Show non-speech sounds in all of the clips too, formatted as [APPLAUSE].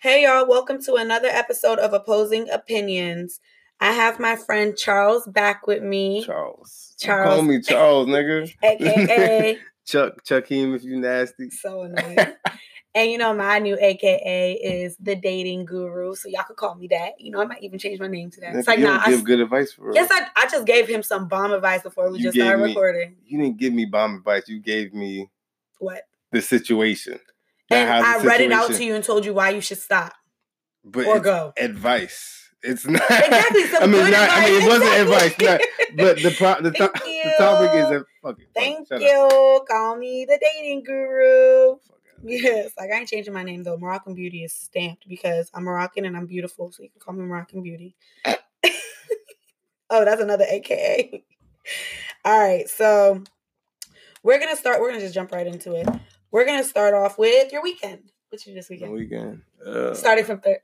Hey y'all, welcome to another episode of Opposing Opinions. I have my friend Charles back with me. Charles. Charles. Call me Charles, nigga. AKA [LAUGHS] Chuck, Chuck him if you nasty. so annoying. And you know my new AKA is the dating guru, so y'all could call me that. You know I might even change my name to that. It's like you nah, don't I, give good advice for yes I, I just gave him some bomb advice before we You just started me- recording. You didn't give me bomb advice. You gave me What? the situation. And I the read it out to you and told you why you should stop But or go. advice. It's not Exactly, [LAUGHS] some I mean, not, I mean, it wasn't advice. Not, but the pro, the, to, [LAUGHS] the topic is a fuck it. fuck it, Thank shut up. you. Call me the dating guru. Yes, like I ain't changing my name though. Moroccan Beauty is stamped because I'm Moroccan and I'm beautiful, so you can call me Moroccan Beauty. [LAUGHS] oh, that's another AKA. [LAUGHS] All right, so we're gonna start. We're gonna just jump right into it. We're gonna start off with your weekend. What you do this weekend? weekend. Uh, Starting from thir-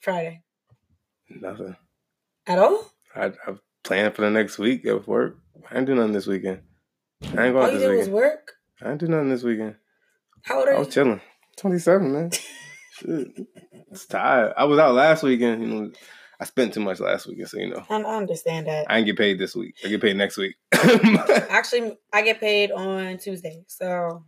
Friday. nothing. At all? I, I planned for the next week at work. I ain't do nothing this weekend. I ain't going All this weekend. work. I ain't do nothing this weekend. How old are I you? was chilling. 27, man. [LAUGHS] Shit. It's tired. I was out last weekend. You know, I spent too much last weekend, so you know. I I understand that. I ain't get paid this week. I get paid next week. [LAUGHS] Actually, I get paid on Tuesday. So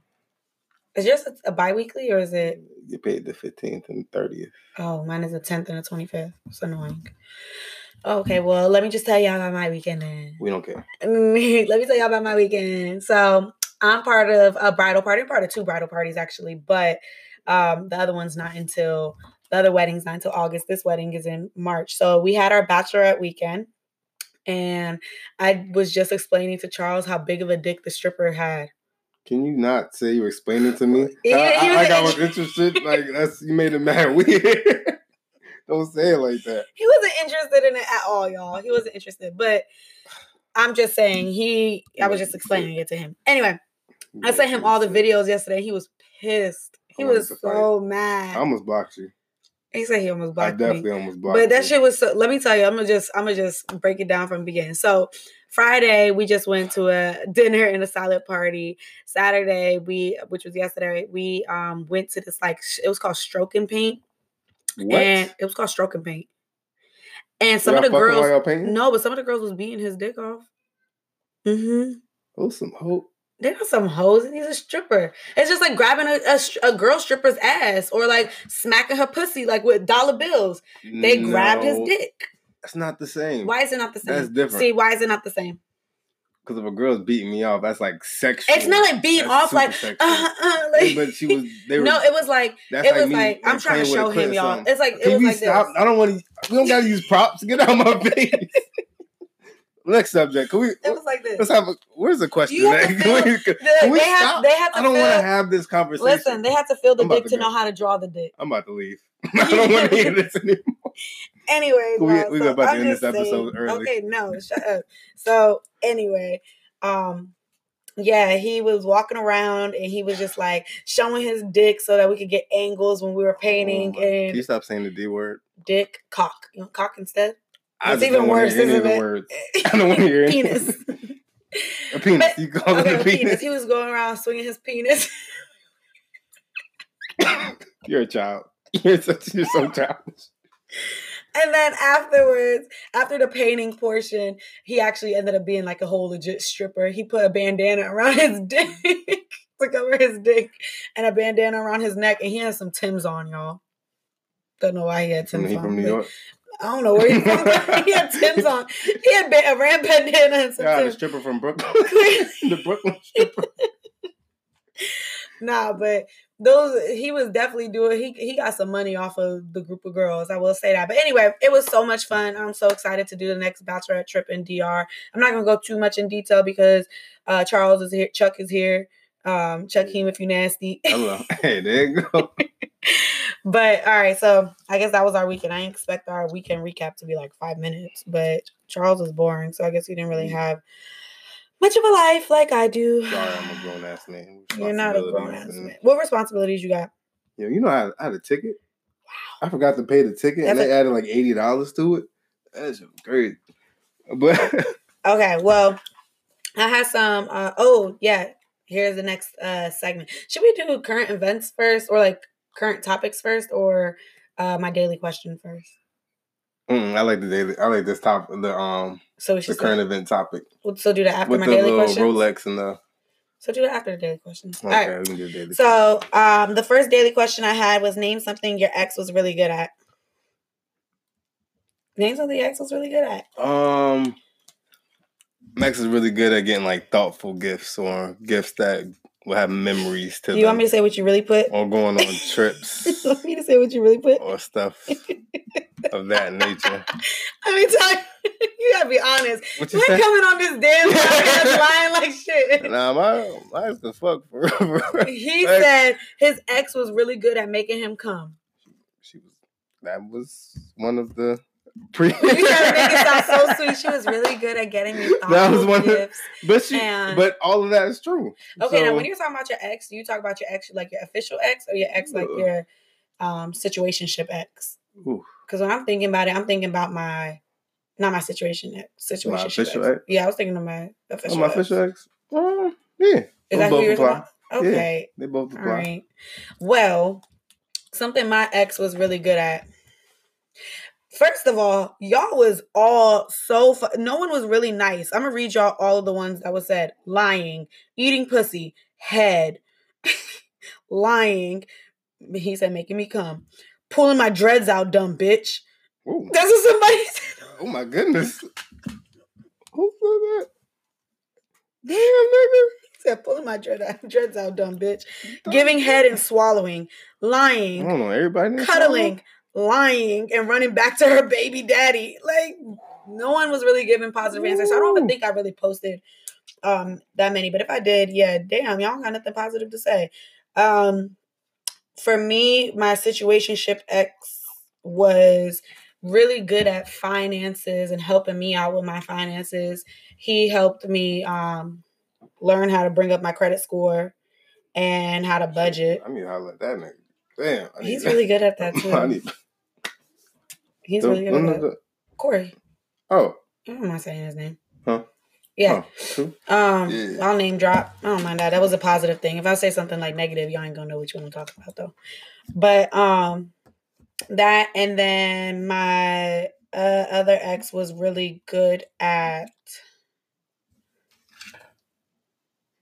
is yours a, bi-weekly or is it You get paid the 15th and 30th. oh mine is the 10th and the 25th. It's annoying. Okay, well let me just tell y'all about my weekend then. We don't care. [LAUGHS] let me tell y'all about my weekend. So I'm part of a bridal party, I'm part of two bridal parties actually, but um the other one's not until the other wedding's not until August. This wedding is in March. So we had our bachelorette weekend. And I was just explaining to Charles how big of a dick the stripper had. Can you not say you're explaining to me? [LAUGHS] He- I, I, was like I was interested. Like that's you made it mad [LAUGHS] weird. don't say it like that. he wasn't interested in it at all, y'all. He wasn't interested. But I'm just saying he I was just explaining it to him. Anyway, I sent him all the videos yesterday. He was pissed. He I was so so I almost blocked you. he said he almost I blocked me. definitely almost blocked But that you. shit was so let me tell you, I'm gonna just I'm gonna just break it down from the beginning. So Friday we just went to a dinner and a salad party. Saturday we which was yesterday, we um went to this like it was called stroke and paint. what? And it was called stroke and paint. And some Y'all of the girls while y'all painting? no, but some of the girls was beating his dick off. Mm-hmm. Oh, some hope. They're not some hoes. And he's a stripper. It's just like grabbing a, a, a girl stripper's ass or like smacking her pussy like with dollar bills. They grabbed his dick. That's not the same. Why is it not the same? That's different. See, why is it not the same? Because if a girl's beating me off, that's like sexual. It's not like That's off like, uh, uh, like but she was. They [LAUGHS] were, no, it was like That's it like was me, like I'm trying to show with a clit him, y'all. It's like it Can was we like stop? this. I don't want to. We don't gotta use props. Get out of my [LAUGHS] face. Next subject. Can we? It was like this. Let's have a. Where's the question? Have [LAUGHS] Can we, can The- we they have stop? they have I don't want to have this conversation. Listen, they have to feel the dick to to know how to draw the dick. I'm about to leave. [LAUGHS] [LAUGHS] I don't want to hear this anymore. Anyway, We- no, we so were about to I'm end this episode saying- early. Okay, no, shut up. So anyway, um, yeah, he was walking around and he was just like showing his dick so that we could get angles when we were painting Oh my- Can you stop saying the D word? dick cock. You want cock instead? It's even worse, [LAUGHS] hear any of isn't the it? words. I don't want to hear penis. [LAUGHS] A penis. But- you call okay, it a penis. penis? He was going around swinging his penis. [LAUGHS] You're a child. You're such. You're so childish. And then afterwards, after the painting portion, he actually ended up being like a whole legit stripper. He put a bandana around his dick to cover his dick and a bandana around his neck, and he had some Tim's on, y'all. Don't know why he had Tim's he on. from New York. I don't know where he's [LAUGHS] from. he had Tim's on. He had a ram bandana and some Yeah, the stripper from Brooklyn. [LAUGHS] The Brooklyn stripper. Nah, but those he was definitely doing. He he got some money off of the group of girls. I will say that. But anyway, it was so much fun. I'm so excited to do the next bachelorette trip in DR. I'm not gonna go too much in detail because uh, Charles is here, Chuck is here. Um, Chuck him if you nasty. Hello. Hey, there you go. [LAUGHS] but all right, so I guess that was our weekend. I didn't expect our weekend recap to be like five minutes, but Charles was boring, so I guess he didn't really have much of a life like I do. Sorry, I'm a grown ass man. [SIGHS] You're not a grown ass man. What responsibilities you got? Yeah, you know, I had, I had a ticket. Wow. I forgot to pay the ticket, and That's they added like eighty dollars to it. That's crazy. But [LAUGHS] Okay, well, I have some. Uh, oh, yeah. Here's the next uh, segment. Should we do current events first, or like current topics first, or uh, my daily question first? Mm, I like the daily. I like this top. The um. So the current event topic so do that after with my the daily question. Rolex and the. So do that after the daily questions. All Okay, right. we can do daily. So um, the first daily question I had was name something your ex was really good at. Name something your ex was really good at. Um, Max is really good at getting like thoughtful gifts or gifts that will have memories to Do you want me to say what you really put? or going on [LAUGHS] trips you want me to say what you really put? or stuff [LAUGHS] of that nature. I mean, tell [LAUGHS] you gotta be honest. What You you ain't say? coming on this damn podcast lying like shit. Nah, my my can fuck forever. He Like, said his ex was really good at making him come. she was. That was one of the pre. [LAUGHS] You trying to make it sound so [LAUGHS] sweet. She was really good at getting me thoughtful That was one of- gifts. But she. And- but all of that is true. Okay, now when you're talking about your ex, you talk about your ex like your official ex or your ex like your um situationship ex? Because when I'm thinking about it, I'm thinking about my not my situation ex, situation official ex? Yeah, I was thinking of my oh, official. my ex. official ex. Um, yeah, Is They that who both you're talking? Okay. They both All apply. right. Well, something my ex was really good at. First of all, y'all was all so fu- no one was really nice. I'm gonna read y'all all of the ones that was said: lying, eating pussy, head, [LAUGHS] lying. He said making me come, pulling my dreads out, dumb bitch. Ooh. That's what somebody [LAUGHS] said. Oh my goodness. Who said that? Damn, nigga. He said pulling my dread out, [LAUGHS] dreads out, dumb bitch. Giving head and swallowing, I lying, don't know. Everybody cuddling, lying, and running back to her baby daddy. Like no one was really giving positive answers. So I don't even think I really posted um that many. But if I did, yeah, damn, y'all got nothing positive to say. Um for me, my situationship ex was really good at finances and helping me out with my finances. He helped me um learn how to bring up my credit score and how to budget. I mean, to holler at that nigga. Damn. I He's really good at that I too. need. He's really good at that. Corey. Oh, I'm not saying his name. Huh? Yeah. huh. Um, Yeah. I'll name drop. I don't mind that. That was a positive thing. If I say something like negative, y'all ain't gonna know what you want to talk about though. But um, that and then my uh, other ex was really good at.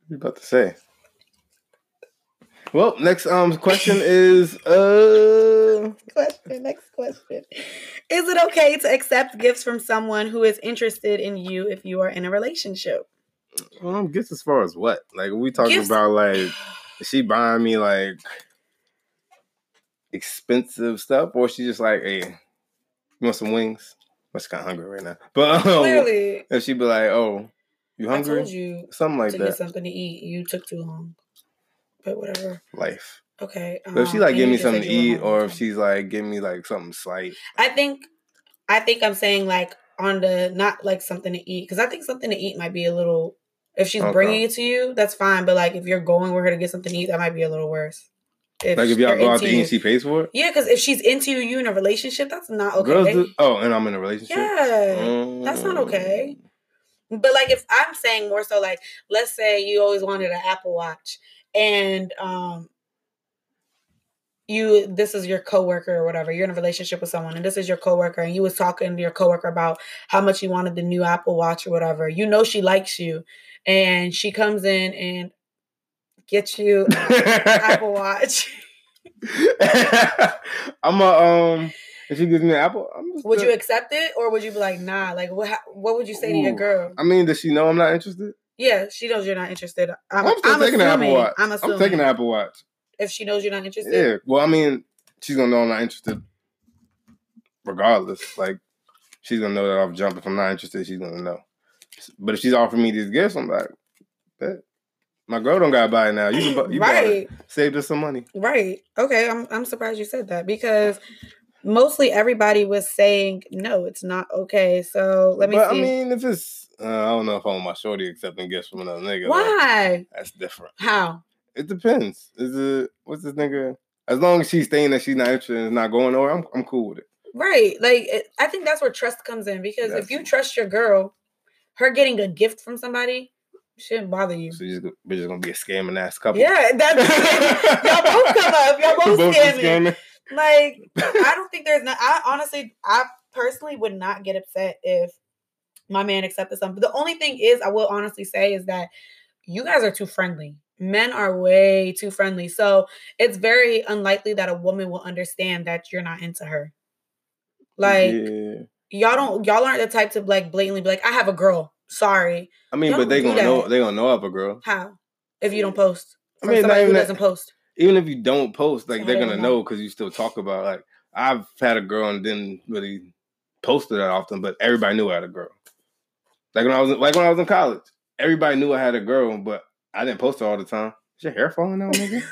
What you about to say? Well, next um question is uh Question. Next question. Is it okay to accept gifts from someone who is interested in you if you are in a relationship? um gifts as far as what? Like we talking Gifts- about like is she buying me like expensive stuff or she just like, hey, you want some wings? I'm just kinda hungry right now. But um, Clearly, if she be like, Oh, you I hungry? told you Something like to get that. something to eat. You took too long. But whatever. Life. Okay. But if she um, like give me something to eat, or if she's like give me like something slight, I think, I think I'm saying like on the not like something to eat because I think something to eat might be a little. If she's Okay. bringing it to you, that's fine. But like if you're going with her to get something to eat, that might be a little worse. like if y'all go out to eat and she pays for it. yeah, because if she's into you, you in a relationship, that's not okay. Do, oh, and I'm in a relationship. yeah, that's not okay. But like if I'm saying more so like let's say you always wanted an Apple Watch and um you this is your coworker or whatever you're in a relationship with someone and this is your coworker and you was talking to your coworker about how much you wanted the new Apple Watch or whatever you know she likes you and she comes in and gets you an [LAUGHS] Apple Watch [LAUGHS] I'm a um. If she gives me an apple, would you accept it or would you be like nah like what what would you say to your girl I mean, does she know I'm not interested? Yeah she knows you're not interested I'm, I'm still taking the Apple Watch. I'm I'm, taking the Apple Watch. if she knows you're not interested Yeah. Well, I mean, she's gonna know I'm not interested, regardless. Like, she's gonna know that I'll jump if I'm not interested. She's gonna know. But if she's offering me these gifts, I'm like, bet. My girl don't gotta buy it now. You can bu- [LAUGHS] you right Saved us some money. Right. Okay. I'm I'm surprised you said that because mostly everybody was saying no, it's not okay. So let me but see. I mean, if it's, uh, I don't know if I want my shorty accepting gifts from another nigga. Why? That's different. How? It depends. Is it what's this nigga? As long as she's saying that she's not interested and not going nowhere, I'm I'm cool with it. Right. Like it, I think that's where trust comes in because if That's- you trust your girl, her getting a gift from somebody shouldn't bother you. So you're just, we're just gonna be a scamming ass couple. Yeah, that's [LAUGHS] y'all both come up. Y'all both, both scamming. scamming. Like [LAUGHS] I don't think there's not. I honestly, I personally would not get upset if my man accepted something. The only thing is, I will honestly say is that you guys are too friendly. Men are way too friendly. So it's very unlikely that a woman will understand that you're not into her. Like yeah. y'all don't y'all aren't the type to like blatantly be like, I have a girl. Sorry. I mean, y'all but they gonna that. know they gonna know of a girl. How? If you don't post. From I mean, somebody who doesn't post. Even if you don't post, like they're gonna know because you still talk about like I've had a girl and didn't really post it that often, but everybody knew I had a girl. Like when I was like when I was in college, everybody knew I had a girl, but I didn't post it all the time. Is your hair falling out, nigga?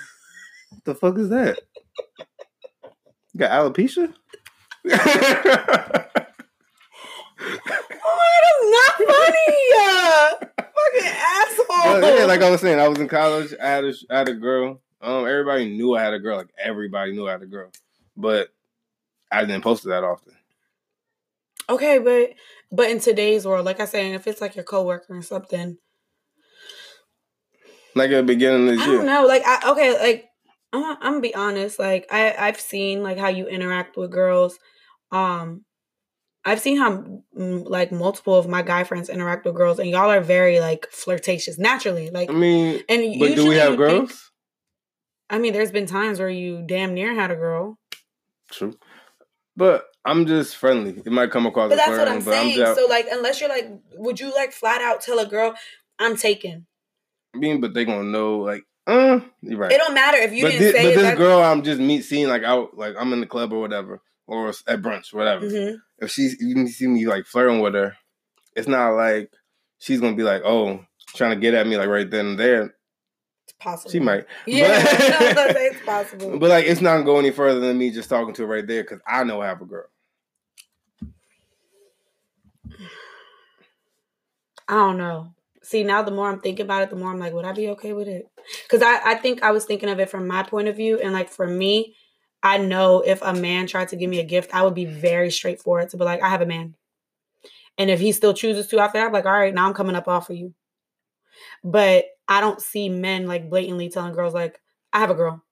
what [LAUGHS] the fuck is that? You got alopecia? [LAUGHS] [LAUGHS] oh, that's not funny. Uh, fucking asshole. yeah, like I was saying, I was in college. I had a, I had a girl. Um, everybody knew I had a girl. Like everybody knew I had a girl, but I didn't post it that often. Okay, but but in today's world, like I said, if it's like your coworker or something, like at the beginning of the year, I don't know. Like I okay, like I'm, I'm gonna be honest. Like I I've seen like how you interact with girls. Um, I've seen how mm, like multiple of my guy friends interact with girls, and y'all are very like flirtatious naturally. Like I mean, and but do we have girls? Think, I mean, there's been times where you damn near had a girl. True, but I'm just friendly. It might come across. But that's what I'm saying. I'm just, so like, unless you're like, would you like flat out tell a girl, "I'm taken"? I mean, but they gonna know like, uh, you're right. It don't matter if you but didn't this, say. But this girl, I'm just meet seeing like out, like I'm in the club or whatever, or at brunch, whatever. Mm-hmm. If she's you see me like flirting with her, it's not like she's gonna be like, oh, trying to get at me like right then and there It's possible. She might. [LAUGHS] Yeah, but, [LAUGHS] it's [LAUGHS] possible. But like, it's not gonna go any further than me just talking to her right there because I know I have a girl. I don't know. See, now the more I'm thinking about it, the more I'm like, would I be okay with it? Because I, I think I was thinking of it from my point of view. And like for me, I know if a man tried to give me a gift, I would be very straightforward to be like, I have a man. And if he still chooses to after that, I'm like, all right, now I'm coming up off of you. But I don't see men like blatantly telling girls like, I have a girl.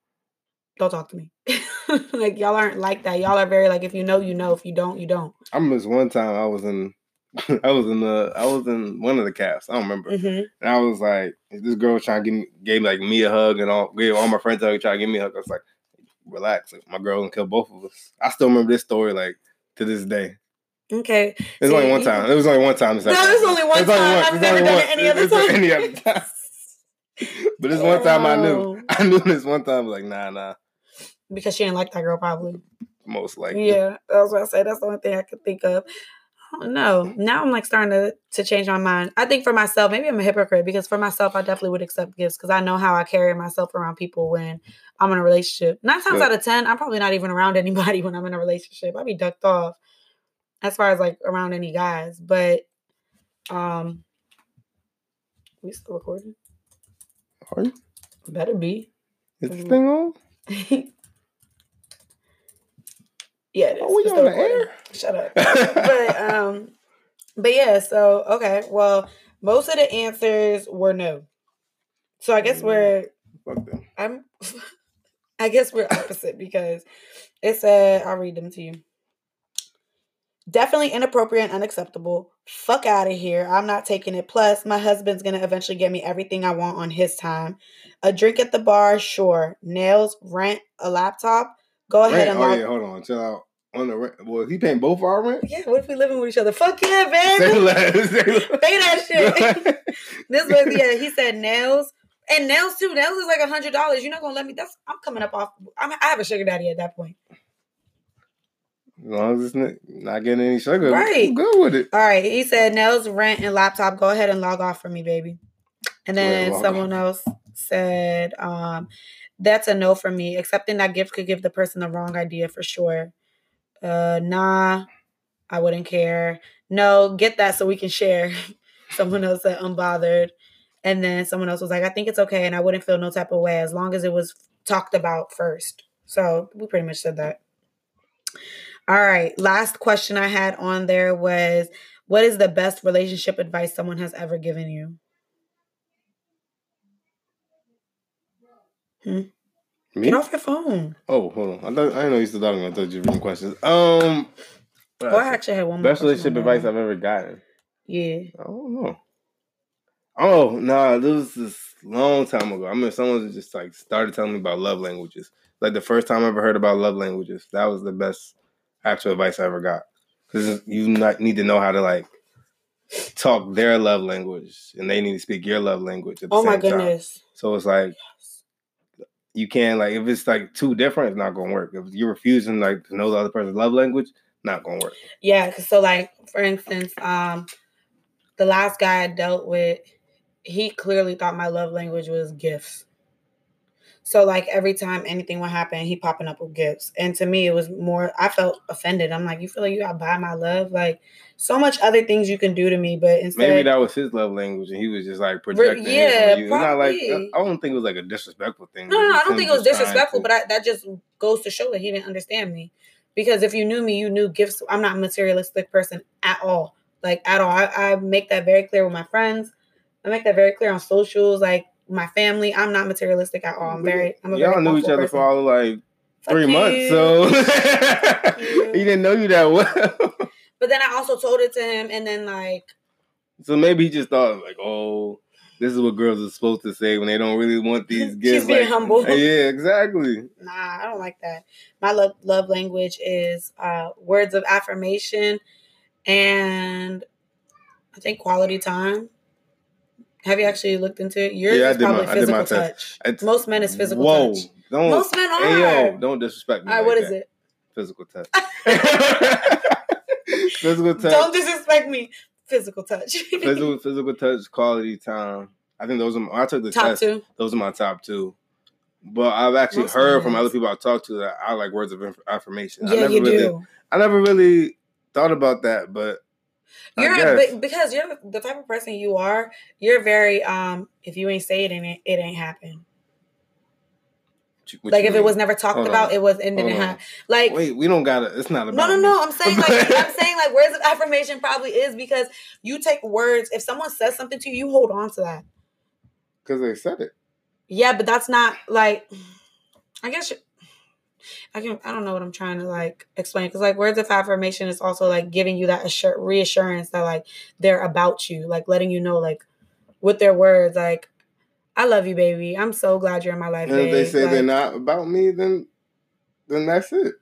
Don't talk to me. [LAUGHS] like y'all aren't like that. Y'all are very like if you know, you know. If you don't, you don't. I remember one time I was in [LAUGHS] I was in the I was in one of the casts. I don't remember. Mm-hmm. And I was like, this girl was trying to give me gave like me a hug and all gave all my friends a hug, trying to give me a hug. I was like, relax. Like, my girl gonna kill both of us. I still remember this story like to this day. Okay. It was only one time. It was only one time. No, it was only one time. I've never done it any other time. Any other [LAUGHS] time. but this one time I knew. I knew this one time. I was like, nah, nah. Because she didn't like that girl, probably. Most likely. Yeah, that's what I say. That's the only thing I could think of. No, now I'm like starting to to change my mind. I think for myself, maybe I'm a hypocrite because for myself, I definitely would accept gifts because I know how I carry myself around people when I'm in a relationship. Nine times yeah. out of ten, I'm probably not even around [LAUGHS] anybody when I'm in a relationship. I'd be ducked off as far as like around any guys. But um, we still recording? Are you? Better be. Is this thing on? [LAUGHS] yeah, it is. Are we on the air? Shut up. but um, but yeah. So okay. Well, most of the answers were no. So I guess mm, we're. Fuck them. I'm. [LAUGHS] I guess we're opposite because it said I'll read them to you. Definitely inappropriate and unacceptable. Fuck out of here. I'm not taking it. Plus, my husband's going to eventually get me everything I want on his time. A drink at the bar, sure. Nails, rent, a laptop. Go ahead rent? and. Oh, yeah, hold on. Chill out. On the rent. Well, he paying both our rent? Yeah, what if we living with each other? Fuck yeah, [LAUGHS] man. Say less. Pay that [LAUGHS] shit. this was, yeah, he said nails. And nails too. Nails is like a hundred dollars. You're not gonna let me. That's I'm coming up off. I'm, I have a sugar daddy at that point. As long as it's not getting any sugar, right? I'm good with it. All right. He said, "Nails, rent, and laptop. Go ahead and log off for me, baby." And then someone off. else said, um, "That's a no for me. Accepting that gift could give the person the wrong idea for sure. Uh, nah, I wouldn't care. No, get that so we can share." [LAUGHS] someone else said, "Unbothered." And then someone else was like, "I think it's okay, and I wouldn't feel no type of way as long as it was talked about first. So we pretty much said that. All right. Last question I had on there was What is the best relationship advice someone has ever given you? Hmm? Me? Get off your phone. Oh, hold on. I thought I didn't know you still talking. I thought you were reading questions. Um, well, I actually had one. Best relationship advice I've ever gotten. Yeah. I don't know. Oh no, nah, this was this long time ago. I mean, someone just like started telling me about love languages. Like the first time I ever heard about love languages. That was the best actual advice I ever got. Because you not, need to know how to like talk their love language, and they need to speak your love language. oh my goodness! Time. So it's like you can't like if it's like too different, it's not gonna work. If you're refusing like to know the other person's love language, not gonna work. Yeah, so like for instance, um, the last guy I dealt with, he clearly thought my love language was gifts. So like every time anything would happen, he popping up with gifts. And to me, it was more. I felt offended. I'm like, you feel like you got to buy my love? Like so much other things you can do to me, but instead, maybe that was his love language, and he was just like projecting. Yeah, you. not like I don't think it was like a disrespectful thing. No, no, I don't think it was disrespectful, but I, that just goes to show that he didn't understand me. Because if you knew me, you knew gifts. I'm not a materialistic person at all, like at all. I, I make that very clear with my friends. I make that very clear on socials. Like my family. I'm not materialistic at all. I'm very. I'm a Y'all very knew each other person. for all like three months, so [LAUGHS] he didn't know you that well. [LAUGHS] but then I also told it to him, and then like. So maybe he just thought like, oh, this is what girls are supposed to say when they don't really want [LAUGHS] these gifts. She's being like, humble. Yeah, exactly. Nah, I don't like that. My love love language is uh, words of affirmation, and I think quality time. Have you actually looked into it? Yours yeah, is probably my, physical touch. It's, Most men is physical whoa, touch. Don't, Most men are. Hey, yo, don't disrespect me. All right, like what is that. it? Physical touch. [LAUGHS] [LAUGHS] physical touch. Don't disrespect me. Physical touch. [LAUGHS] physical physical touch, quality time. I think those are. My, I took the top test. Two. Those are my top two. But I've actually Most heard from other people I talked to that I like words of affirmation. Yeah, I never you really, do. I never really thought about that, but you're because you're the type of person you are. You're very um. If you ain't say it, it it ain't happen. What like if mean? it was never talked Hold about, on. it was and didn't happen. Like wait, we don't gotta. It's not about. No, no, no. I'm saying like [LAUGHS] I'm saying like words of affirmation probably is because you take words. If someone says something to you, you hold on to that. Because they said it. Yeah, but that's not like. I guess I can I don't know what I'm trying to like explain because like words of affirmation is also like giving you that assur- reassurance that like they're about you, like letting you know like with their words like I love you, baby. I'm so glad you're in my life. And if they say like, they're not about me, then then that's it.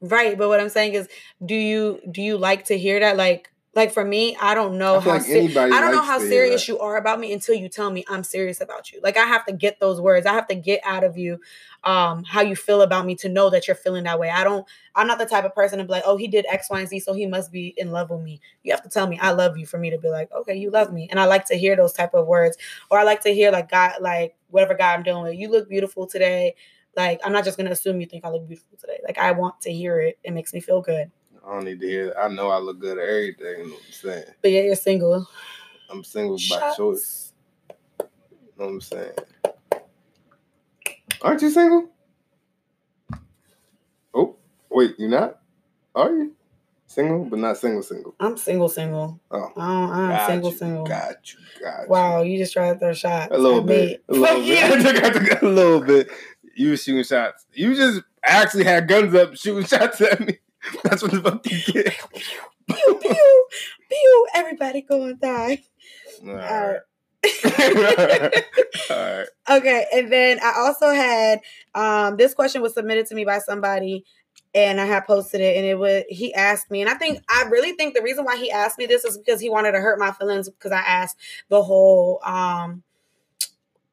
Right, but what I'm saying is, do you do you like to hear that? Like, like for me, I don't know I how like I don't know how serious you are about me until you tell me I'm serious about you. Like I have to get those words. I have to get out of you um how you feel about me to know that you're feeling that way. I don't I'm not the type of person to be like, "Oh, he did X, Y, and Z, so he must be in love with me." You have to tell me I love you for me to be like, "Okay, you love me." And I like to hear those type of words or I like to hear like God like whatever guy I'm dealing with, "You look beautiful today." Like I'm not just going to assume you think I look beautiful today. Like I want to hear it. It makes me feel good. I don't need to hear it. I know I look good at everything. You know what I'm saying? But yeah, you're single. I'm single by choice. You know what I'm saying? Aren't you single? Oh, wait, you're not? Are you? Single, but not single, single. I'm single, single. Oh, I'm single, you, single. Got you, got you. Wow, you just tried to throw shots. A little bit, a little bit, [LAUGHS] a little bit. You were shooting shots. You just actually had guns up, shooting [LAUGHS] shots at me. [LAUGHS] That's what the fuck you get. pew, pew, pew. Everybody gonna die. All right. [LAUGHS] All right. Okay, and then I also had um this question was submitted to me by somebody and I had posted it and it was he asked me and I think I really think the reason why he asked me this is because he wanted to hurt my feelings because I asked the whole um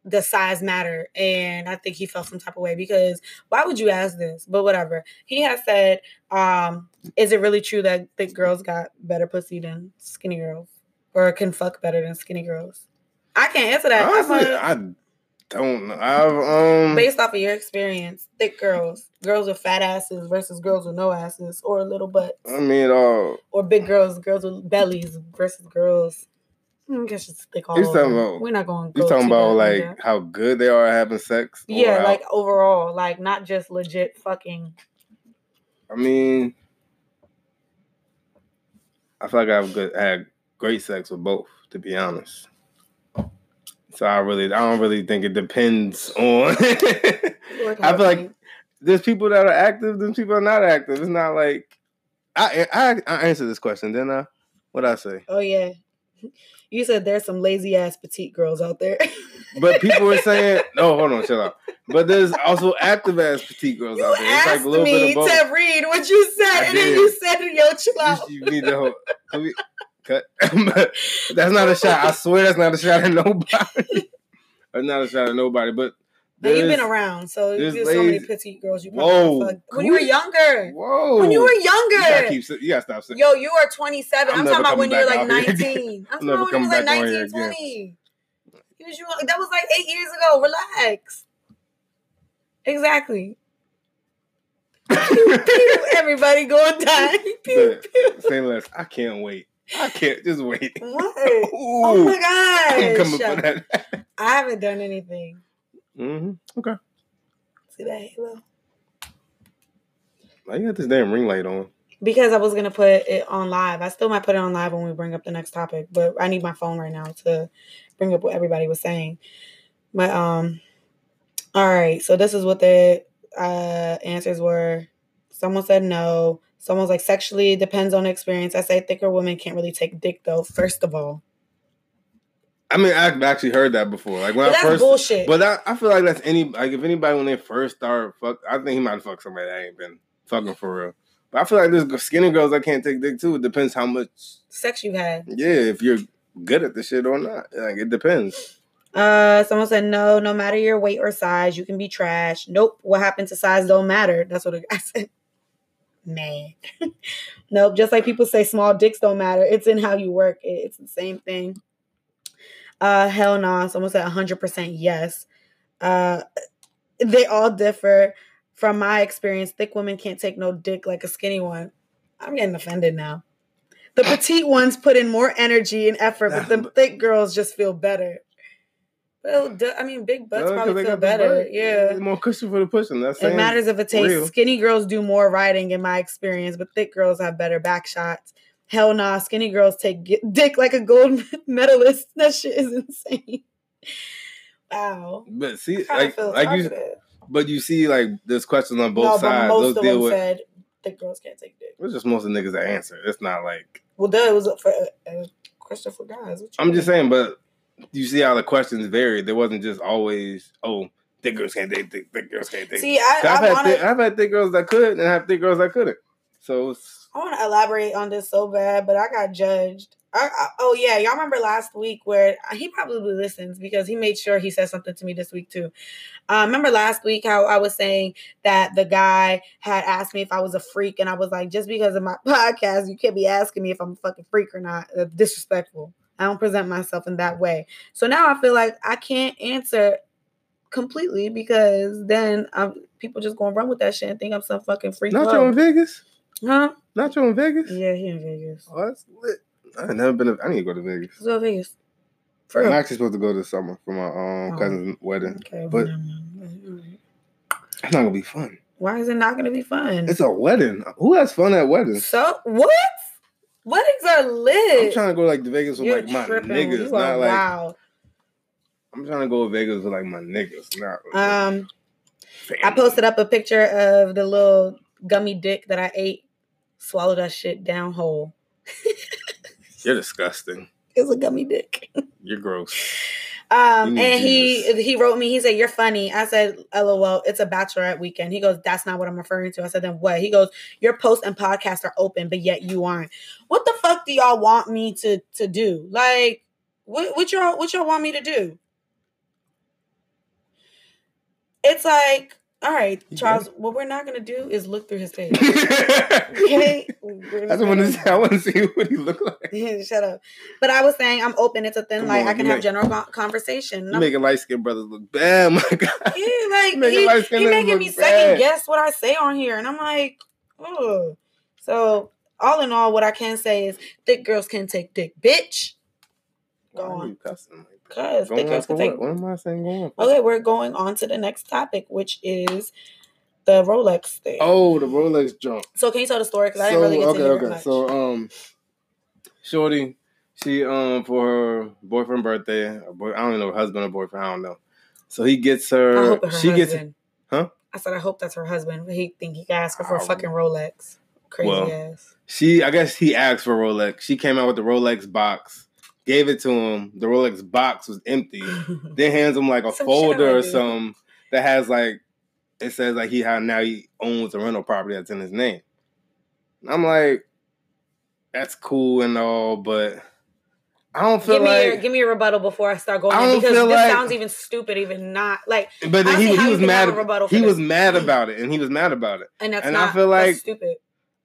the size matter and i think he felt some type of way because why would you ask this? But whatever. He has said um is it really true that thick girls got better pussy than skinny girls or can fuck better than skinny girls? I can't answer that. Honestly, i don't know i've um based off of your experience thick girls girls with fat asses versus girls with no asses or little butts. I mean uh or big girls girls with bellies versus girls I guess it's they call. talking about, We're not going. You talking about like how good they are at having sex? Yeah, like overall, like not just legit fucking. I mean, I feel like I've good had great sex with both, to be honest. So I really, I don't really think it depends on. [LAUGHS] I feel like there's people that are active, there's people that are not active. It's not like I I, I answered this question, didn't I? What I say? Oh yeah, [LAUGHS] you said there's some lazy ass petite girls out there. [LAUGHS] but people were saying, [LAUGHS] no, hold on, chill out. But there's also active ass petite girls you out there. It's like a little bit of both. to read what you said, I and did. then you said, "Yo, chill out." You, you need to hold. We, cut. that's not a shot. I swear, that's not a shot at nobody. that's not a shot at nobody. But now you've been around, so there's, there's so many petite girls you probably Whoa. When you were younger. Whoa. When you were younger. You gotta, keep, you gotta stop saying Yo, you are 27. I'm, I'm talking about when you're like 19. [LAUGHS] I'm, I'm talking about when you were like 19, 20. Was you, that was like eight years ago. Relax. Exactly. pew, pew, [LAUGHS] everybody going die. Pew, [LAUGHS] pew. Say less. I can't wait. I can't just wait. What? oh my god! I'm coming for that. I haven't done anything. Mm-hmm. Okay. See that halo? Why you got this damn ring light on? Because I was gonna put it on live. I still might put it on live when we bring up the next topic, but I need my phone right now to bring up what everybody was saying. But um, all right. So this is what the uh answers were. Someone said no. Someone's like sexually depends on experience. I say thicker women can't really take dick though. First of all, I mean, I've actually heard that before. Like when but I first, bullshit. But I, I feel like that's any like if anybody when they first start fuck, I think he might have fucked somebody that ain't been fucking for real. But I feel like there's skinny girls that can't take dick too. It depends how much sex you had. Yeah, if you're good at the shit or not. Like it depends. Uh, someone said no. No matter your weight or size, you can be trash. Nope. What happened to size don't matter. That's what guy [LAUGHS] said. Man, [LAUGHS] nope. Just like people say small dicks don't matter. It's in how you work. It's the same thing. Uh, hell no. Nah. Someone said 100% yes. Uh, they all differ. From my experience, thick women can't take no dick like a skinny one. I'm getting offended now. The petite ones put in more energy and effort, but the thick girls just feel better. Well, I mean, big butts no, probably feel better. Yeah, it's more cushion for the pushing. That's it matters if it tastes. Real. Skinny girls do more riding, in my experience, but thick girls have better back shots. Hell nah, skinny girls take dick like a gold [LAUGHS] medalist. That shit is insane. Wow. But see, like, like you, but you see, like there's questions on both no, sides. most Those of them with, said thick girls can't take dick. It's just most of the niggas that answer. It's not like well, that it was for a, a question for guys. I'm mean? just saying, but you see how the questions varied. There wasn't just always oh thick girls can't date thick, thick girls can't date. See, I, I've, I had wanna, thick, I've had thick girls that could and I have thick girls that couldn't. So I want to elaborate on this so bad, but I got judged. I, I, oh yeah, y'all remember last week where he probably listens because he made sure he said something to me this week too. Uh, remember last week how I was saying that the guy had asked me if I was a freak, and I was like, just because of my [LAUGHS] podcast, you can't be asking me if I'm a fucking freak or not. Uh, disrespectful. I don't present myself in that way. So now I feel like I can't answer completely because then I'm, people just gonna run with that shit and think I'm some fucking freak. Not you in Vegas? Huh? Not you in Vegas? Yeah, he in Vegas. Oh, that's lit. I've never been. I need to go to Vegas. Let's go to Vegas. For I'm actually supposed to go this summer for my um, oh. cousin's wedding, okay, but it's not gonna be fun. Why is it not gonna be fun? It's a wedding. Who has fun at weddings? So what? Weddings are lit. I'm trying to go like to Vegas with You're like my tripping. niggas, not like. Wow. I'm trying to go to Vegas with like my niggas, not. um, family. I posted up a picture of the little gummy dick that I ate. Swallowed that shit down whole. [LAUGHS] You're disgusting. It's a gummy dick. [LAUGHS] You're gross. Um, and he he wrote me. He said, "You're funny." I said, "LOL." It's a bachelorette weekend. He goes, "That's not what I'm referring to." I said, "Then what?" He goes, "Your post and podcast are open, but yet you aren't." What the fuck do y'all want me to to do? Like, what what y'all what y'all want me to do? It's like all right, Charles. What we're not gonna do is look through his face. [LAUGHS] okay, I just want to. See, I want to see what he look like. [LAUGHS] Shut up. But I was saying, I'm open. It's a thin light. I can have general conversation. You making light skinned brothers look bad. [LAUGHS] My God. Yeah, like making he, he making me bad. second guess what I say on here, and I'm like, oh. So all in all, what I can say is, thick girls can take dick, bitch. Go on. Because they can take. What? what am I saying? Going okay, we're going on to the next topic, which is the Rolex thing. Oh, the Rolex jump. So can you tell the story? Because I didn't really get okay, to hear okay. Much. So um, Shorty, she um for her boyfriend birthday, boy, I don't know husband or boyfriend, I don't know. So he gets her. her she husband. gets, huh? I said I hope that's her husband. He think he asked her for a fucking Rolex. Crazy well, ass. She, I guess he asked for Rolex. She came out with the Rolex box, gave it to him. The Rolex box was empty. then hands him like a [LAUGHS] some folder or something that has like it says like he had now he owns a rental property that's in his name. I'm like, that's cool and all, but I don't feel give like me your, give me a rebuttal before I start going. I don't because feel this like, sounds even stupid, even not like. But he, he was mad. He this. was mad about it, and he was mad about it. And that's and not, I feel like stupid.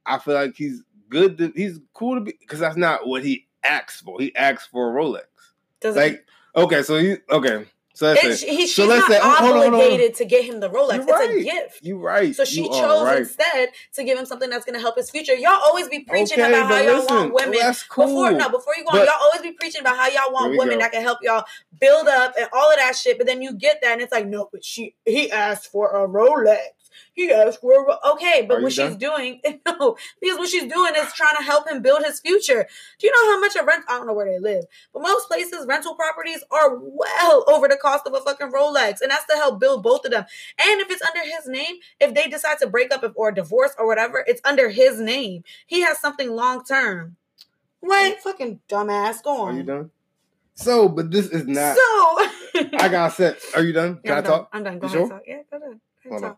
I feel like he's good. To, he's cool to be because that's not what he asked for. He asked for a Rolex. Doesn't like okay, so he okay. So let's say, he, so she's let's not say, obligated hold on, hold on. to get him the Rolex. You're it's right. a gift. You're right. So she you chose right. instead to give him something that's going to help his future. Y'all always be preaching okay, about how y'all listen, want women. Well, cool. Before no, before you go but, on, y'all always be preaching about how y'all want women go. that can help y'all build up and all of that shit. But then you get that and it's like, no, but she he asked for a Rolex he asked for okay, but what she's doing, [LAUGHS] no, because what she's doing is trying to help him build his future. Do you know how much a rent? I don't know where they live, but most places rental properties are well over the cost of a fucking Rolex, and that's to help build both of them. And if it's under his name, if they decide to break up or divorce or whatever, it's under his name. He has something long term. Wait, fucking dumbass, go on. Are you done? So, but this is not. So, I got set. Are you done? Can yeah, I done. talk? I'm done. Go you ahead. Sure? Yeah, go ahead. Hold talk. On.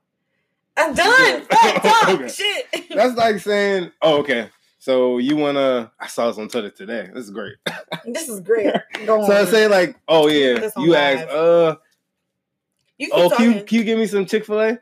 I'm done. Fuck, [LAUGHS] okay. Shit. That's like saying, oh, okay. So you wanna? I saw this on Twitter today. This is great. [LAUGHS] this is great. Go so I say like, oh yeah, you ask, uh, you oh, can you, can you give me some Chick Fil A?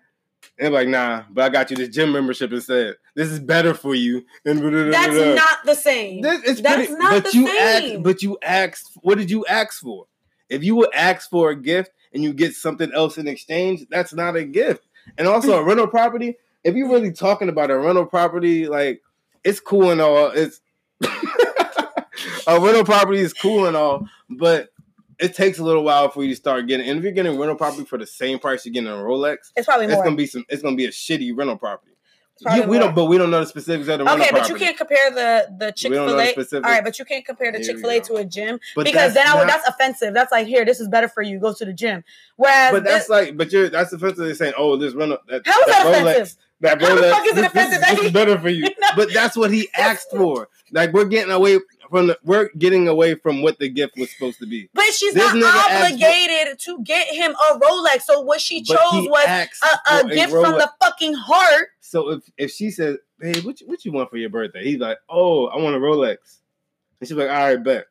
And like, nah, but I got you this gym membership instead. This is better for you. And blah, blah, that's blah, not the same. This, it's that's pretty, not but the you same. Asked, but you asked. What did you ask for? If you would ask for a gift and you get something else in exchange, that's not a gift. And also a rental property, if you're really talking about a rental property, like it's cool and all. It's [LAUGHS] a rental property is cool and all, but it takes a little while for you to start getting. And if you're getting rental property for the same price you're getting a Rolex, it's probably more. It's gonna be some. It's gonna be a shitty rental property. You, we don't, but we don't know the specifics of the okay, but you can't compare the the Chick Fil A. All right, but you can't compare the Chick Fil A to a gym but because then I would, that's offensive. That's like here, this is better for you. Go to the gym. Whereas, but that's this, like, but you're that's offensive. They're saying, oh, this rental. That, how is that, that Rolex, offensive? That Rolex, How the fuck is it offensive? This, this is better for you. [LAUGHS] no. But that's what he asked for. Like we're getting away from the, we're getting away from what the gift was supposed to be. But she's this not obligated to get him a Rolex. So what she chose was a, a gift a from the fucking heart. So if if she says, "Hey, what you, what you want for your birthday?" He's like, "Oh, I want a Rolex," and she's like, "All right, bet."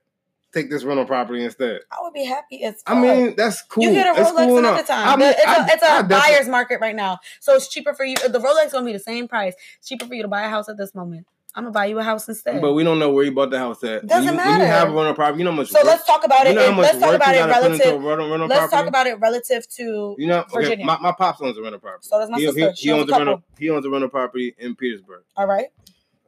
Take this rental property instead. I would be happy as fuck. I mean, that's cool. You get a that's Rolex cool another time. I mean, it's I, a, it's a buyer's market right now, so it's cheaper for you. The Rolex is gonna be the same price. It's cheaper for you to buy a house at this moment. I'm gonna buy you a house instead. But we don't know where you bought the house at. Doesn't you, matter. When you have a rental property, you know much. So work. let's talk about it. You know let's talk about it relative. Rental, rental let's property? talk about it relative to you know. Okay, Virginia. My, my pops owns a rental property. So does my he, sister. He, he owns a, a rental. He owns a rental property in Petersburg. All right.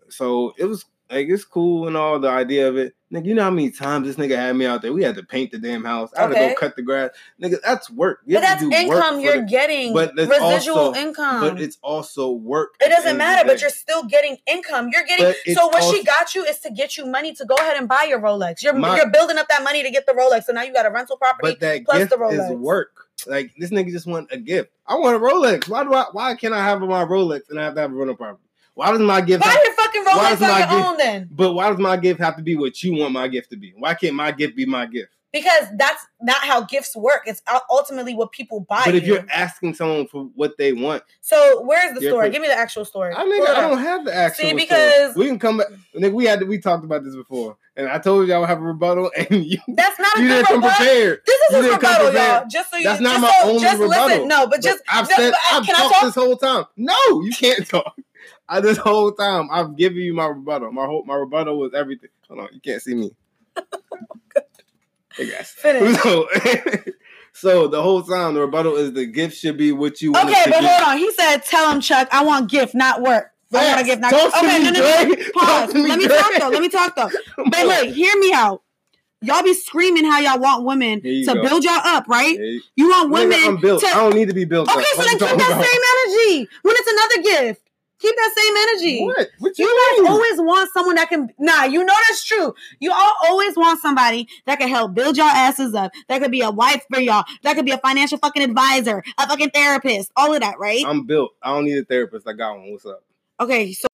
So it was like it's cool and all the idea of it. Nigga, you know how many times this nigga had me out there? We had to paint the damn house. I had okay. to go cut the grass. Nigga, that's work. You but that's income you're the, getting. But residual also, income. But it's also work. It doesn't matter, but you're still getting income. You're getting so what also, she got you is to get you money to go ahead and buy your Rolex. You're my, you're building up that money to get the Rolex. So now you got a rental property but that plus gift the Rolex. Is work. Like this nigga just want a gift. I want a Rolex. Why do I why can't I have my Rolex and I have to have a rental property? Why does my gift? Buy have, your fucking Rolex on your gift, own then. But why does my gift have to be what you want my gift to be? Why can't my gift be my gift? Because that's not how gifts work. It's ultimately what people buy. But if you. are asking someone for what they want, so where's the story? Give me the actual story. I mean, I don't have the actual. See, because story. we can come back. Nigga, we had to, we talked about this before, and I told y'all I would have a rebuttal, [LAUGHS] and you that's not you didn't come prepared. This is a rebuttal, y'all. Just so you. That's not my so, only just rebuttal. Listen, no, but just I've said I've talked this whole time. No, you can't talk. I, this whole time I've given you my rebuttal. My whole my rebuttal was everything. Hold on, you can't see me. hey guys. [LAUGHS] So, [LAUGHS] so the whole time the rebuttal is the gift should be what you want. Okay, but hold on. He said, "Tell him, Chuck, I want gift, not work." I want a gift, not Talk okay, no, no, no, Pause. Let me talk though. Let me talk though. [LAUGHS] But look, hear me out. Y'all be screaming how y'all want women to go. build y'all up, right? You want women I'm built. to. I don't need to be built. Okay, up. so then keep that about? same energy when it's another gift. Keep that same energy. What? What you, You guys always want someone that can. Nah, you know that's true. You all always want somebody that can help build y'all asses up. That could be a wife for y'all. That could be a financial fucking advisor, a fucking therapist, all of that, right? I'm built. I don't need a therapist. I got one. What's up? okay, so.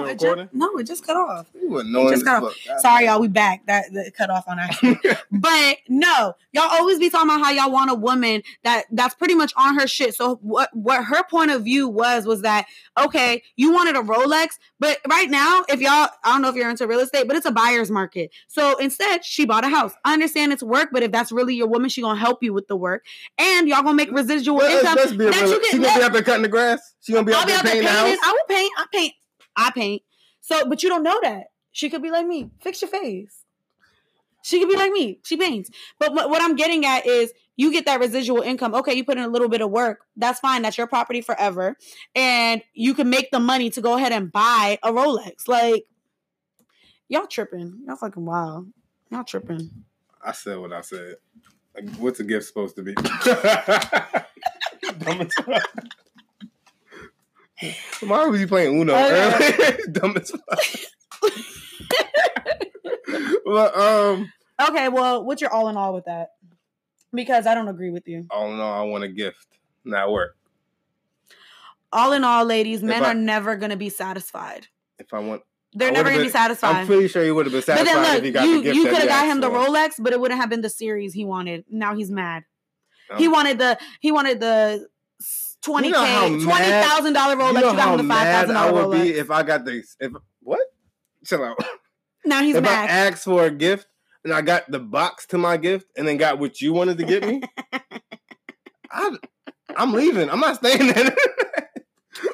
No it, just, no, it just cut off. You annoying Just got- fuck. Sorry, y'all. We back. That, that cut off on accident. [LAUGHS] But no, y'all always be talking about how y'all want a woman that that's pretty much on her shit. So what what her point of view was was that okay, you wanted a Rolex, but right now, if y'all I don't know if you're into real estate, but it's a buyer's market. So instead, she bought a house. I understand it's work, but if that's really your woman, she gonna help you with the work, and y'all gonna make residual let's, income. let's be that real. you can- She gonna be out there cutting the grass. She gonna be I'll out there painting the house. I will paint. I paint. I paint. So, but you don't know that. She could be like me. Fix your face. She could be like me. She paints. But what, what I'm getting at is you get that residual income. Okay, you put in a little bit of work. That's fine. That's your property forever. And you can make the money to go ahead and buy a Rolex. Like, y'all tripping. Y'all fucking wild. Y'all tripping. I said what I said. Like, what's a gift supposed to be? [LAUGHS] [LAUGHS] Dumb as fuck. Why was you playing Uno? Dumb as fuck. well, um, Okay, well, what's your all in all with that? Because I don't agree with you. all in all, I want a gift, not work. All in all, ladies, men I- are never going to be satisfied. If I want, They're I never going to be satisfied. I'm pretty sure he would have been satisfied But then if look, he got you, the gift. you could have got him the. Rolex, but it wouldn't have been the series he wanted. Now he's mad. He Um, wanted the he wanted the twenty You k twenty thousand dollar Rolex. You You, know got how him the five thousand I would Rolex. be if I got the if what? Chill out. now he's if I mad. asked for a gift and I got the box to my gift and then got what you wanted to get me, [LAUGHS] I, I'm leaving. I'm not staying there. [LAUGHS]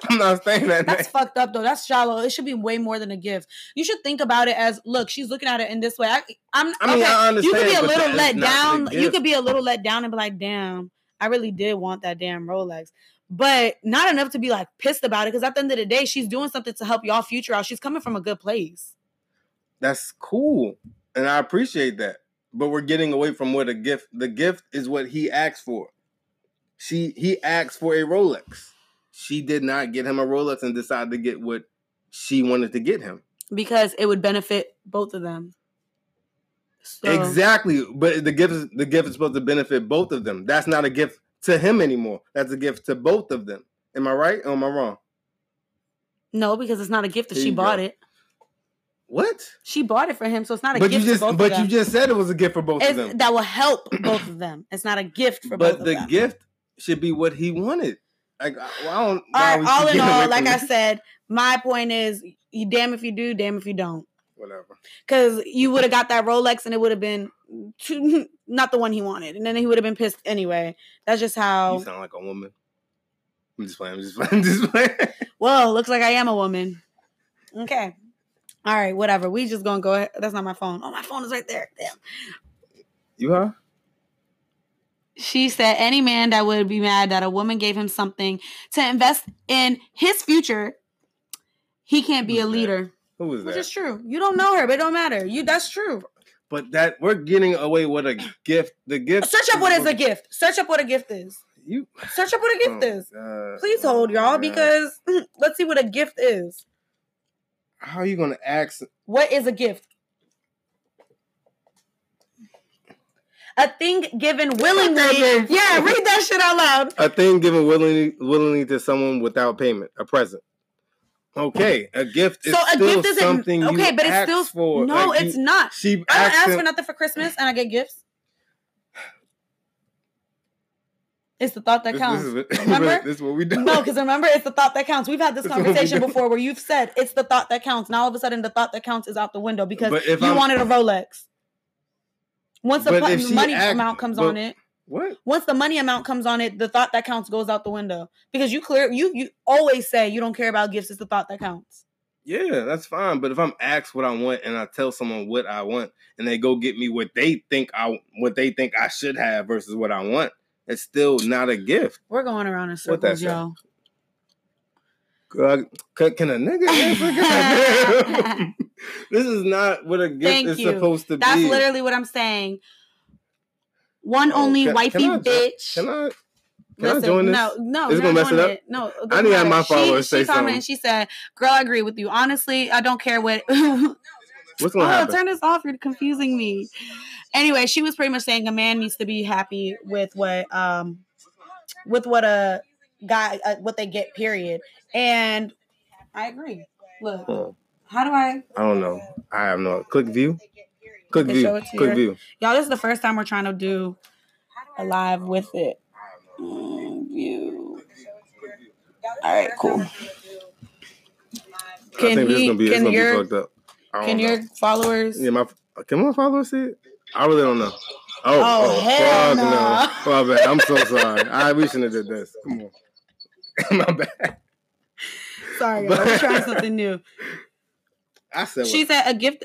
I'm not staying that That's night. fucked up though. That's shallow. It should be way more than a gift. You should think about it as look. She's looking at it in this way. I, I'm. I mean, okay, I you could be a little let down. You could be a little let down and be like, "Damn, I really did want that damn Rolex," but not enough to be like pissed about it. Because at the end of the day, she's doing something to help y'all future out. She's coming from a good place. That's cool, and I appreciate that. But we're getting away from what a gift. The gift is what he asked for. She he asked for a Rolex. She did not get him a Rolex and decided to get what she wanted to get him. because it would benefit both of them. So, Exactly, but the gift is the gift is supposed to benefit both of them. That's not a gift to him anymore. That's a gift to both of them. Am I right or am I wrong? No, because it's not a gift that There she bought go. it. What? She bought it for him, so it's not a But you gift just for both but of you just said it was a gift for both of them. that will help both of them. It's not a gift for both of them. But the gift should be what he wanted. Like well, I don't. all right, all in all, like I said, my point is, you damn if you do, damn if you don't. whatever. Because you would have got that Rolex and it would have been too, [LAUGHS] not the one he wanted, and then he would have been pissed anyway. That's just how. You sound like a woman. I'm just playing. I'm just [LAUGHS] playing. I'm just playing. Well, looks like I am a woman. Okay. All right, whatever. We just gonna go ahead. That's not my phone. Oh, my phone is right there. Damn. You are. She said any man that would be mad that a woman gave him something to invest in his future, he can't be Who's a that? leader. Who was Which is true. You don't know her, but it don't matter. You that's true. But that we're getting away with a gift. The gift. Search up what is a gift. Search up what a gift is. You. Search up what a gift Oh, is. God. Please hold, Oh, y'all, God. because hmm, let's see what a gift is. how are you gonna ask? What is a gift? A thing given willingly. [LAUGHS] Yeah, read that shit out loud. A thing given willingly, willingly to someone without payment, a present. Okay, a gift is So a still gift isn't something you okay, but it's still for. no, Like, it's you- not. She I don't ask for nothing for Christmas and I get gifts. It's the thought that counts. This, is, what- [LAUGHS] Remember? this is what we do. No, because remember, it's the thought that counts. We've had this we conversation before where you've said it's the thought that counts. Now all of a sudden, the thought that counts is out the window because if you I'm- wanted a Rolex. Once the But pu- if she money asked- amount comes but- on it, what? once the money amount comes on it, the thought that counts goes out the window because you clear you you always say you don't care about gifts. It's the thought that counts. Yeah, that's fine. But if I'm asked what I want and I tell someone what I want and they go get me what they think I what they think I should have versus what I want, it's still not a gift. We're going around in circles. God, can can a nigga answer? [LAUGHS] [LAUGHS] This is not what a gift Thank is you. supposed to That's be. That's literally what I'm saying. One Oh, only can- wifey can I bitch. Can I? Can Listen, I join this? No, no, it's gonna mess it up. It. No, I need to have my followers she, say she something. And she said, "Girl, I agree with you. Honestly, I don't care what." [LAUGHS] What's gonna oh, happen? Turn this off. You're confusing me. Anyway, she was pretty much saying a man needs to be happy with what um with what a guy uh, what they get. Period. And I agree. Look, uh, how do I? I don't know. I have no click view. Click view. Click view. Y'all, this is the first time we're trying to do a live with it. Mm, view. All right, cool. Can he? Be, can your can your followers? Yeah, my can my followers see it? I really don't know. Oh, oh, oh hell no. no. My bad. I'm so sorry. I we shouldn't have did this. Come on. [LAUGHS] my bad. Sorry, but, I was trying something new. [LAUGHS] I said she what? said a gift.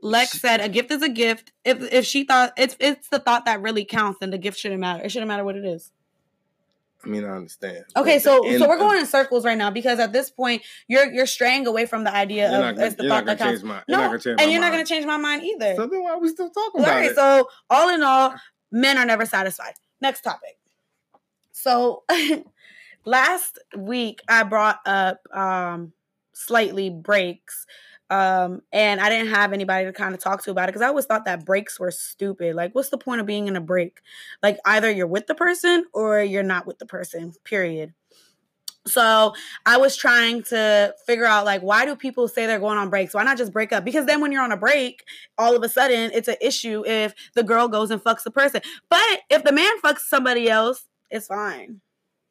Lex said a gift is a gift. If if she thought it's it's the thought that really counts, then the gift shouldn't matter. It shouldn't matter what it is. I mean, I understand. Okay, so so we're going in circles right now because at this point you're you're straying away from the idea of gonna, the thought that counts. My, no, and you're mind. not going to change my mind either. So then why are we still talking about it? So all in all, men are never satisfied. Next topic. So [LAUGHS] last week I brought up um slightly breaks um, and I didn't have anybody to kind of talk to about it because I always thought that breaks were stupid. Like, what's the point of being in a break? Like, either you're with the person or you're not with the person, period. So I was trying to figure out like why do people say they're going on breaks? Why not just break up? Because then when you're on a break, all of a sudden it's an issue if the girl goes and fucks the person. But if the man fucks somebody else, it's fine.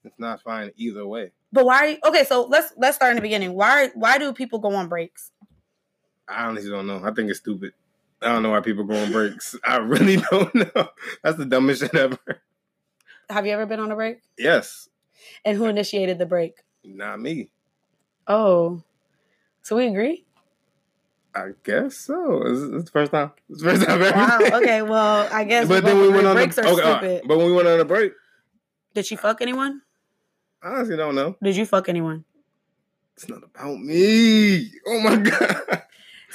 It's not fine either way. But why? Okay, so let's let's start in the beginning. Why why do people go on breaks? I honestly don't know. I think it's stupid. I don't know why people go on breaks. I really [LAUGHS] don't know. That's the dumbest shit ever. Have you ever been on a break? Yes. And who initiated the break? Not me. Oh, so we agree. I guess so. It's, it's the first time. It's the first time ever. Wow. Okay. Well, I guess. But then we went on breaks a, are okay, stupid. But when we went on a break, did she fuck anyone? I honestly don't know. Did you fuck anyone? It's not about me. Oh my [LAUGHS] god.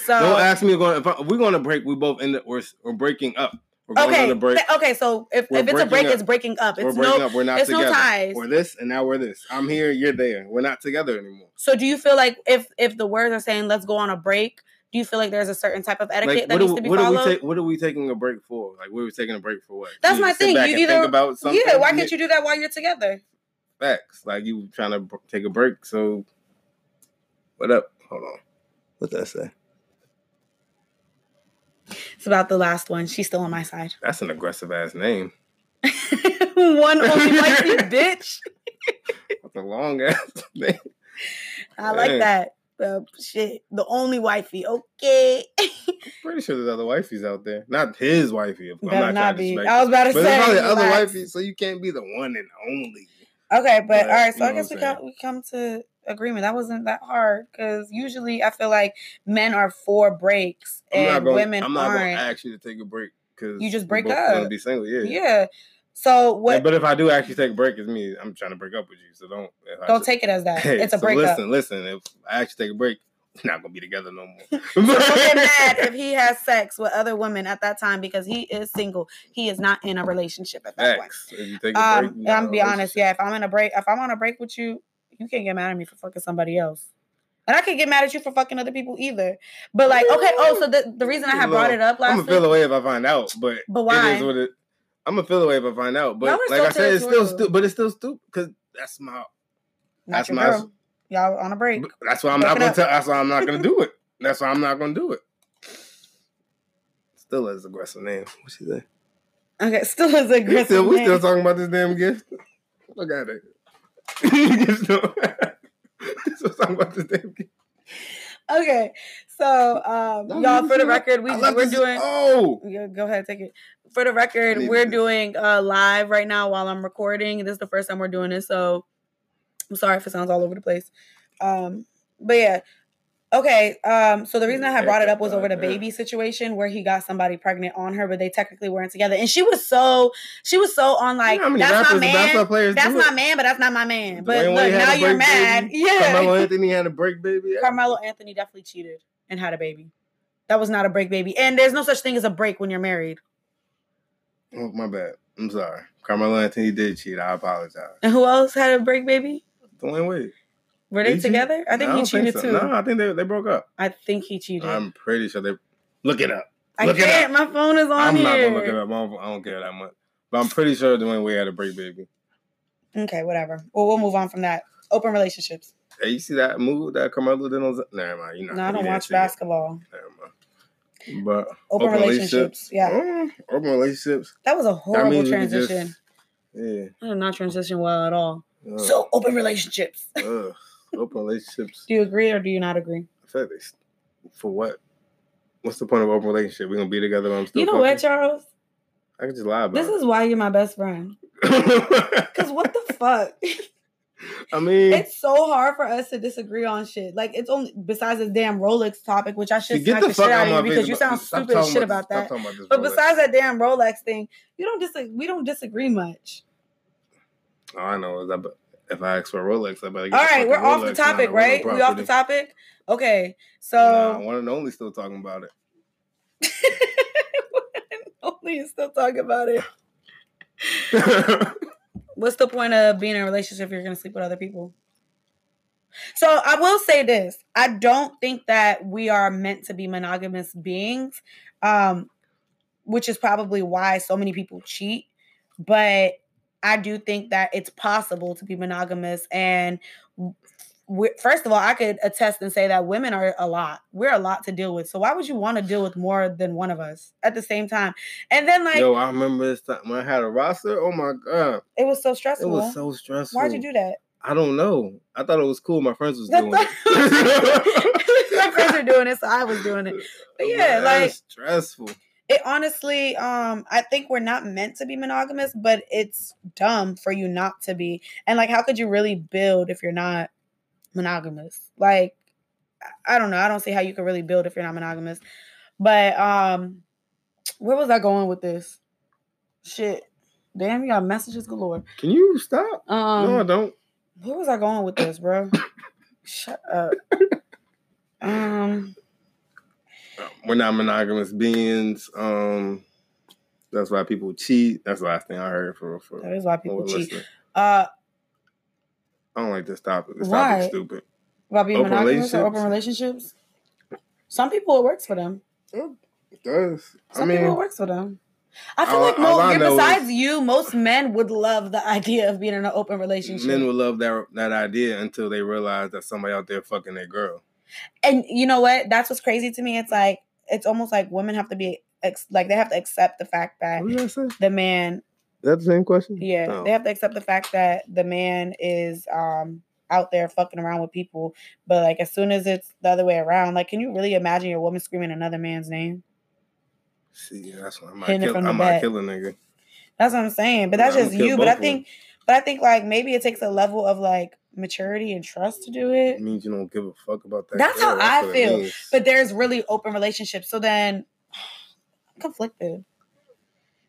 So don't ask me. Going, if, I, if we're going to break, we both end up we're, we're breaking up. We're okay. Break. Okay. So if, if it's a break, up. it's breaking up. It's we're breaking no. Up. We're not it's together. no ties. We're this, and now we're this. I'm here. You're there. We're not together anymore. So do you feel like if if the words are saying let's go on a break? Do you feel like there's a certain type of etiquette like, that needs we, to be what followed? Are we ta- what are we taking a break for? Like, we were taking a break for what? That's you my thing. You either think about something. Yeah, why can't you do that while you're together? Facts. Like you trying to take a break. So, what up? Hold on. What did I say? It's about the last one. She's still on my side. That's an aggressive ass name. [LAUGHS] one only wifey, bitch. That's a long ass [LAUGHS] name. I like Dang. that. The shit, the only wifey. Okay. Pretty sure there's other wifeys out there. Not his wifey. I'm Better not, not be. I was about to but say. There's probably other wifeys, so you can't be the one and only. Okay, but, but all right. So I guess we come we come to agreement. That wasn't that hard because usually I feel like men are for breaks and gonna, women I'm not aren't. gonna ask you to take a break because you just break up. Gonna be single, yeah. Yeah. So what? Yeah, but if I do actually take a break, it's me. I'm trying to break up with you, so don't. Don't take it as that. [LAUGHS] Hey, it's a so breakup. Listen, listen. If I actually take a break, we're not gonna be together no more. [LAUGHS] so don't get [LAUGHS] mad if he has sex with other women at that time because he is single. He is not in a relationship at that X. point. If you take a break, um, I'm gonna be honest. Yeah, if I'm in a break, if I'm on a break with you, you can't get mad at me for fucking somebody else. And I can't get mad at you for fucking other people either. But like, okay, oh, so the, the reason I had brought it up last I'm gonna feel away if I find out, but but why? It is what it, I'm gonna feel away if I find out. But like I said, it's still stupid. But it's still stupid because that's my not that's my girl. y'all on a break. That's why I'm not gonna tell. That's why I'm not gonna do [LAUGHS] it. That's why I'm not gonna do it. Still is aggressive name. What she say? Okay, still is [LAUGHS] aggressive. Still, we still talking about this damn gift. Look at it. So talking about this damn gift. Okay, so um, y'all, for the record, we we're doing. Oh, yeah, go ahead, take it. For the record, we're doing uh, live right now while I'm recording. This is the first time we're doing this, so I'm sorry if it sounds all over the place. Um, but yeah, Okay, um, so the reason I had brought it up was over the baby situation where he got somebody pregnant on her, but they technically weren't together. And she was so she was so on like you know that's my man. That's my man, but that's not my man. But look, now you're mad. Baby. Yeah. Carmelo Anthony had a break baby. [LAUGHS] Carmelo Anthony definitely cheated and had a baby. That was not a break baby. And there's no such thing as a break when you're married. Oh, my bad. I'm sorry. Carmelo Anthony did cheat. I apologize. And who else had a break baby? Dwyane Wade. Were they together? I think no, he I cheated so. too. No, I think they they broke up. I think he cheated. I'm pretty sure they. Look it up. Look I can't. My phone is on I'm here. not gonna look it up. I don't, I don't care that much. But I'm pretty sure Dwyane Wade had a break baby. Okay, whatever. Well, we'll move on from that. Open relationships. Hey, you see that move that Carmelo did on? Never mind. You know. No, I don't watch basketball. Never mind. But open, open relationships, relationships, yeah. Mm, open relationships. That was a horrible transition. Just, yeah. I did not transition well at all. Uh, so open relationships. Open relationships. Do you agree or do you not agree? I for what? What's the point of open relationship? We're gonna be together. I'm still. You know fucking? what, Charles? I can just lie about this it. is why you're my best friend. [LAUGHS] Because what the fuck? I mean, it's so hard for us to disagree on shit. Like it's only besides this damn Rolex topic, which I should get the, fuck shit out of you because you sound stupid as shit about, that. But Rolex. besides that damn Rolex thing, you don't disagree. We don't disagree much. All I know is that if I ask for a Rolex, I better get All right, we're Rolex, off the topic, right? We off the topic. Okay, so nah, one and only still talking about it. [LAUGHS] only is still talking about it. [LAUGHS] What's the point of being in a relationship if you're going to sleep with other people? So I will say this: I don't think that we are meant to be monogamous beings, um, which is probably why so many people cheat. But I do think that it's possible to be monogamous, and first of all, I could attest and say that women are a lot. We're a lot to deal with. So why would you want to deal with more than one of us at the same time? And then like, yo, I remember this time when I had a roster. Oh my god, it was so stressful. It was so stressful. Why'd you do that? I don't know. I thought it was cool. My friends was [LAUGHS] doing it. [LAUGHS] My friends were doing it, so I was doing it. [LAUGHS] But yeah, Man, like stressful. It honestly, um, I think we're not meant to be monogamous, but it's dumb for you not to be. And like, how could you really build if you're not monogamous. Like, I don't know. I don't see how you can really build if you're not monogamous. But um, where was I going with this? Shit. Damn, you got messages galore. Can you stop? Um, no, I don't. Where was I going with this, bro? [COUGHS] Shut up. [LAUGHS] um, we're not monogamous beings. Um, that's why people cheat. That's the last thing I heard for for. That is why people cheat. Listening. Uh, I don't like this topic. This Why? topic's stupid. About being open monogamous or open relationships? Some people it works for them. it does. Some I mean, people it works for them. I feel all, like most, besides is, you, most men would love the idea of being in an open relationship. Men would love that that idea until they realize that somebody out there fucking their girl. And you know what? That's what's crazy to me. It's like it's almost like women have to be like they have to accept the fact that the man is that the same question? Yeah, oh. they have to accept the fact that the man is um out there fucking around with people, but like as soon as it's the other way around, like can you really imagine your woman screaming another man's name? See, that's why I might, kill, I might kill a nigga. That's what I'm saying, but that's yeah, just you. But I think, but I think like maybe it takes a level of like maturity and trust to do it. It means you don't give a fuck about that. That's girl. how that's I feel. But there's really open relationships. So then I'm [SIGHS] conflicted.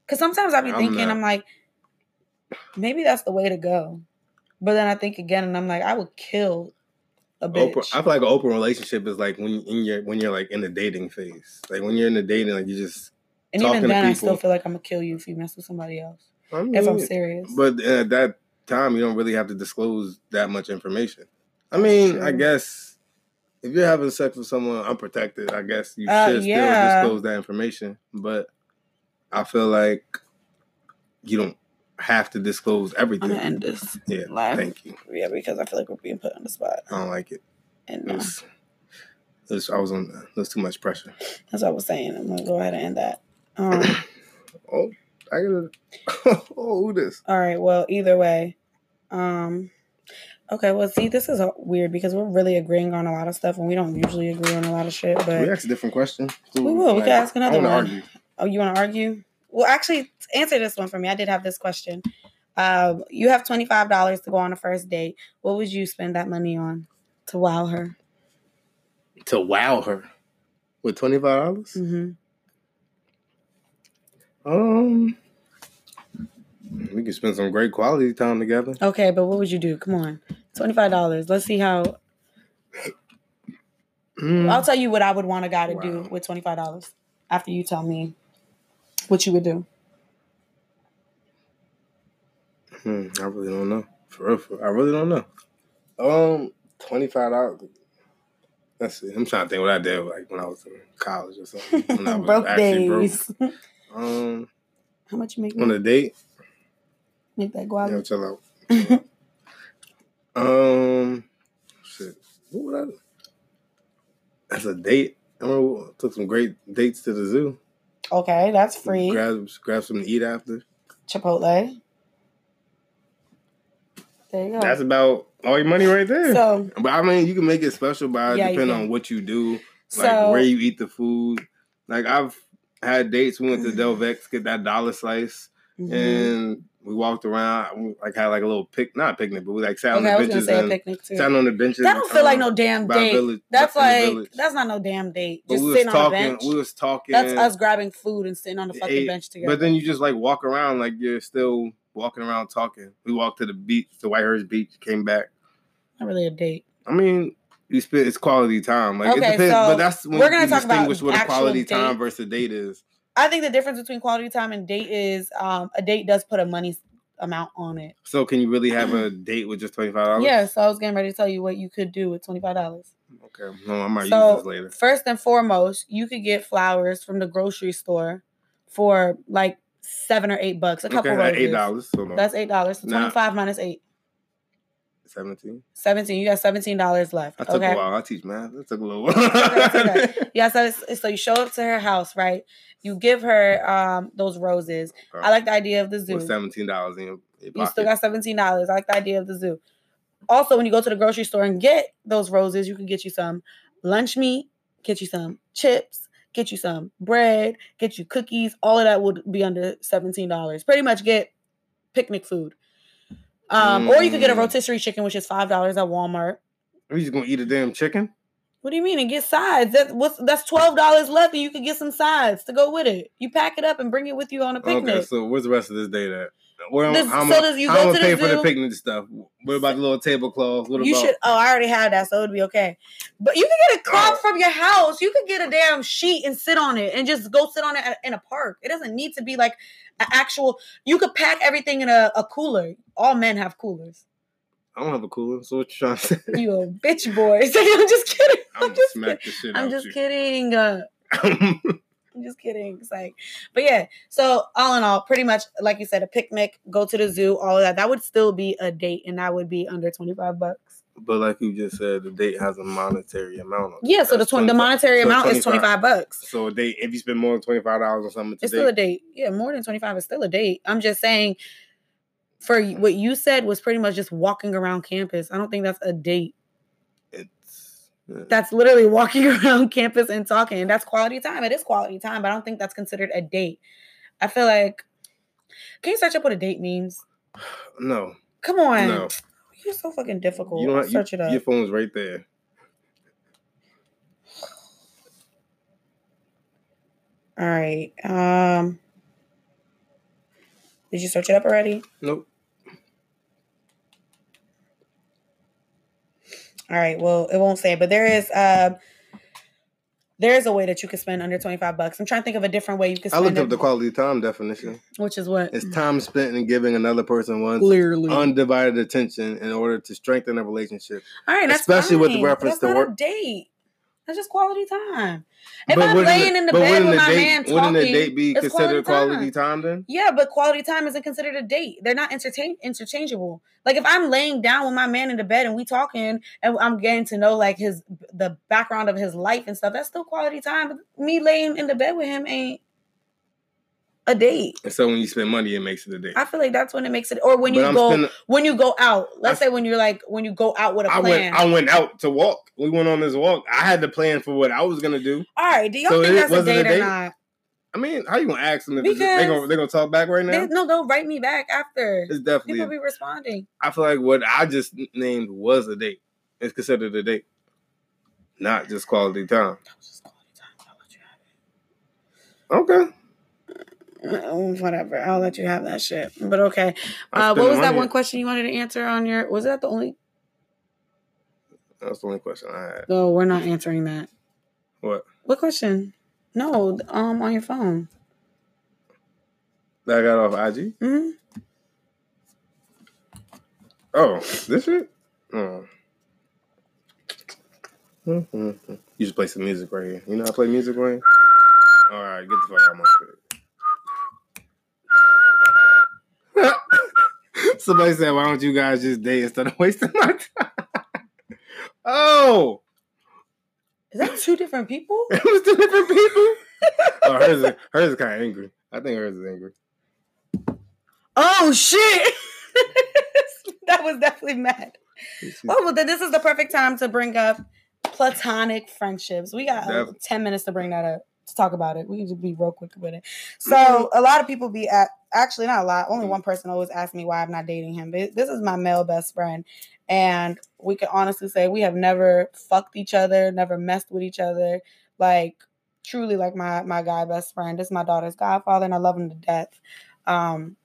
Because sometimes I be thinking, I'm, I'm like, maybe that's the way to go. But then I think again, and I'm like, I would kill a bitch. Open, I feel like an open relationship is like when in your when you're like in the dating phase. Like when you're in the dating, like you just and even then, I still feel like I'm gonna kill you if you mess with somebody else. I mean, if I'm serious. But at that time, you don't really have to disclose that much information. I mean, I guess if you're having sex with someone unprotected, I guess you uh, should yeah. still disclose that information. But I feel like you don't have to disclose everything. I'm gonna end this. Yeah, live. thank you. Yeah, because I feel like we're being put on the spot. I don't like it. And it was, it was, I was on. There's too much pressure. That's what I was saying. I'm gonna go ahead and end that. Um, [COUGHS] oh, I gotta. [LAUGHS] oh, who this? All right. Well, either way. Um. Okay, well, see, this is weird because we're really agreeing on a lot of stuff, and we don't usually agree on a lot of shit. But we ask a different question. we will. Like, we can ask another one. Argue. Oh, you want to argue? Well, actually, answer this one for me. I did have this question. Um, you have twenty five dollars to go on a first date. What would you spend that money on to wow her? To wow her with twenty five dollars. Mm-hmm. Um, we could spend some great quality time together. Okay, but what would you do? Come on, twenty five dollars. Let's see how. Mm. I'll tell you what I would want a guy to wow. do with twenty five dollars after you tell me what you would do. Hmm, I really don't know. For real, for real, I really don't know. Um, twenty five dollars. Let's see. I'm trying to think what I did like when I was in college or something. [LAUGHS] When I was broke actually days. broke. Um, How much you make? on me? a date. Make that Yeah, guava. chill out. [LAUGHS] Um, shit. What would I? As a date, I remember took some great dates to the zoo. Okay, that's free. Grab, grab something to eat after. Chipotle. There you go. That's about all your money right there. so but I mean, you can make it special by Yeah, depending on what you do, like so where you eat the food. Like I've had dates. We went to Del Vex get that dollar slice, mhm. and we walked around. We like had like a little pic, not a picnic, but we like sat on okay, I the benches and picnic too. sat on the benches. That don't feel like um, no damn date. village- that's like that's not no damn date. But Just we sitting on a talking. bench. We was talking. That's us grabbing food and sitting on the fucking ate, bench together. But then you just like walk around like you're still walking around talking. We walked to the beach, to Whitehurst Beach, came back. not really a date. I mean, you spend it's quality time. Like Okay, it depends, so but that's when we're gonna you talk about distinguish what a quality date. time versus a date is. I think the difference between quality time and date is um, a date does put a money amount on it. So can you really have a date with just twenty five dollars? Yeah, so I was getting ready to tell you what you could do with twenty five dollars. Okay. No, I might use this later. first and foremost, you could get flowers from the grocery store for like seven or eight bucks. A couple Okay, roses. eight dollars. So no, That's eight dollars. So twenty five minus eight. Seventeen. Seventeen. You got seventeen dollars left. I took okay. a while. I teach math. That took a little while. okay. [LAUGHS] Yeah, so, so you show up to her house, right? You give her um those roses. I like the idea of the zoo. With seventeen dollars in your, your You still got seventeen dollars. I like the idea of the zoo. Also, when you go to the grocery store and get those roses, you can get you some lunch meat, get you some chips, get you some bread, get you cookies. All of that would be under seventeen dollars. Pretty much get picnic food. Um, or you could get a Mm. rotisserie chicken, which is five dollars at Walmart. Are you just gonna eat a damn chicken? What do you mean? And get sides. That what's that's twelve dollars left, and you could get some sides to go with it. You pack it up and bring it with you on a picnic. Okay, so where's the rest of this day at? Where am, This- how am so does you how go to the pay for the picnic stuff? What about the little tablecloths? What you about should. Oh, I already have that, so it'd be okay. But you can get a cloth Oh. from your house. You could get a damn sheet and sit on it, and just go sit on it at- in a park. It doesn't need to be like an actual. You could pack everything in a, a cooler. All men have coolers. I don't have a cooler. So what you trying to say? You a bitch boy. [LAUGHS] I'm just kidding. [LAUGHS] I'm I'm just smack the shit I'm just kidding. [LAUGHS] Uh, [LAUGHS] I'm just kidding. It's like, but yeah. So all in all, pretty much like you said, a picnic, go to the zoo, all of that. That would still be a date, and that would be under twenty five bucks. but like you just said, the date has a monetary amount. Yeah. So the twenty, the monetary so amount is twenty five bucks. So a date, if you spend more than twenty five dollars on something, It's today, still a date. Yeah, more than twenty five is still a date. I'm just saying. For what you said was pretty much just walking around campus. I don't think that's a date. That's literally walking [LAUGHS] around campus and talking. That's quality time. It is quality time, but I don't think that's considered a date. I feel like. Can you search up what a date means? no, Come on. no. You're so fucking difficult. You don't have, Search you, it up. Your phone's right there. All right. Um Did you search it up already? Nope. All right. Well, it won't say, but there is uh there is a way that you can spend under 25 bucks. I'm trying to think of a different way you can I looked it, up the quality time definition. which is what It's time spent in giving another person one's clearly. undivided attention in order to strengthen a relationship. All right, that's especially with the fine, but reference that's to work- a date. That's just quality time. If But I'm laying in the bed with my date- man Wouldn't talking, a date be considered quality quality time then? Yeah, but quality time isn't considered a date. They're not entertain interchangeable. Like if I'm laying down with my man in the bed and we talking and I'm getting to know like his the background of his life and stuff, that's still quality time. But me laying in the bed with him ain't a date. And so when you spend money, it makes it a date. I feel like that's when it makes it or when But you I'm go spending- when you go out. Let's I- say when you're like when you go out with a I plan. went. I went out to walk. We went on this walk. I had to plan for what I was gonna do. All right, do y'all So think that's a wasn't a date, date? or not? I mean, how you gonna ask them if it's they're gonna they gonna talk back right now? They, no, they'll write me back after. It's definitely. People be responding. I feel like what I just named was a date. It's considered a date, not just quality time. That was just quality time. I'll let you have it. Okay. Uh, whatever. I'll let you have that shit. But okay. Uh, what was that one question you wanted to answer on your? Was that the only? That's the only question I had. No, we're not answering that. What? What question? No, um, on your phone. That I got off IG. hmm Oh, this shit? Oh. Mm-hmm. You should play some music right here. You know how to play music, Wayne? All right, get the fuck out of my shit. Somebody said, "Why don't you guys just date instead of [LAUGHS] wasting my time?" oh, is that two different people? [LAUGHS] it was two different people. oh, hers is, hers is kind of angry. I think hers is angry. Oh shit! [LAUGHS] that was definitely mad. Oh well, then this is the perfect time to bring up platonic friendships. We got uh, ten minutes to bring that up to talk about it. We can just be real quick with it. So mm-hmm. a lot of people be at actually not a lot. Only one person always asks me why I'm not dating him. But this is my male best friend, and we can honestly say we have never fucked each other, never messed with each other. Like truly, like my my guy best friend. This is my daughter's godfather, and I love him to death. Um,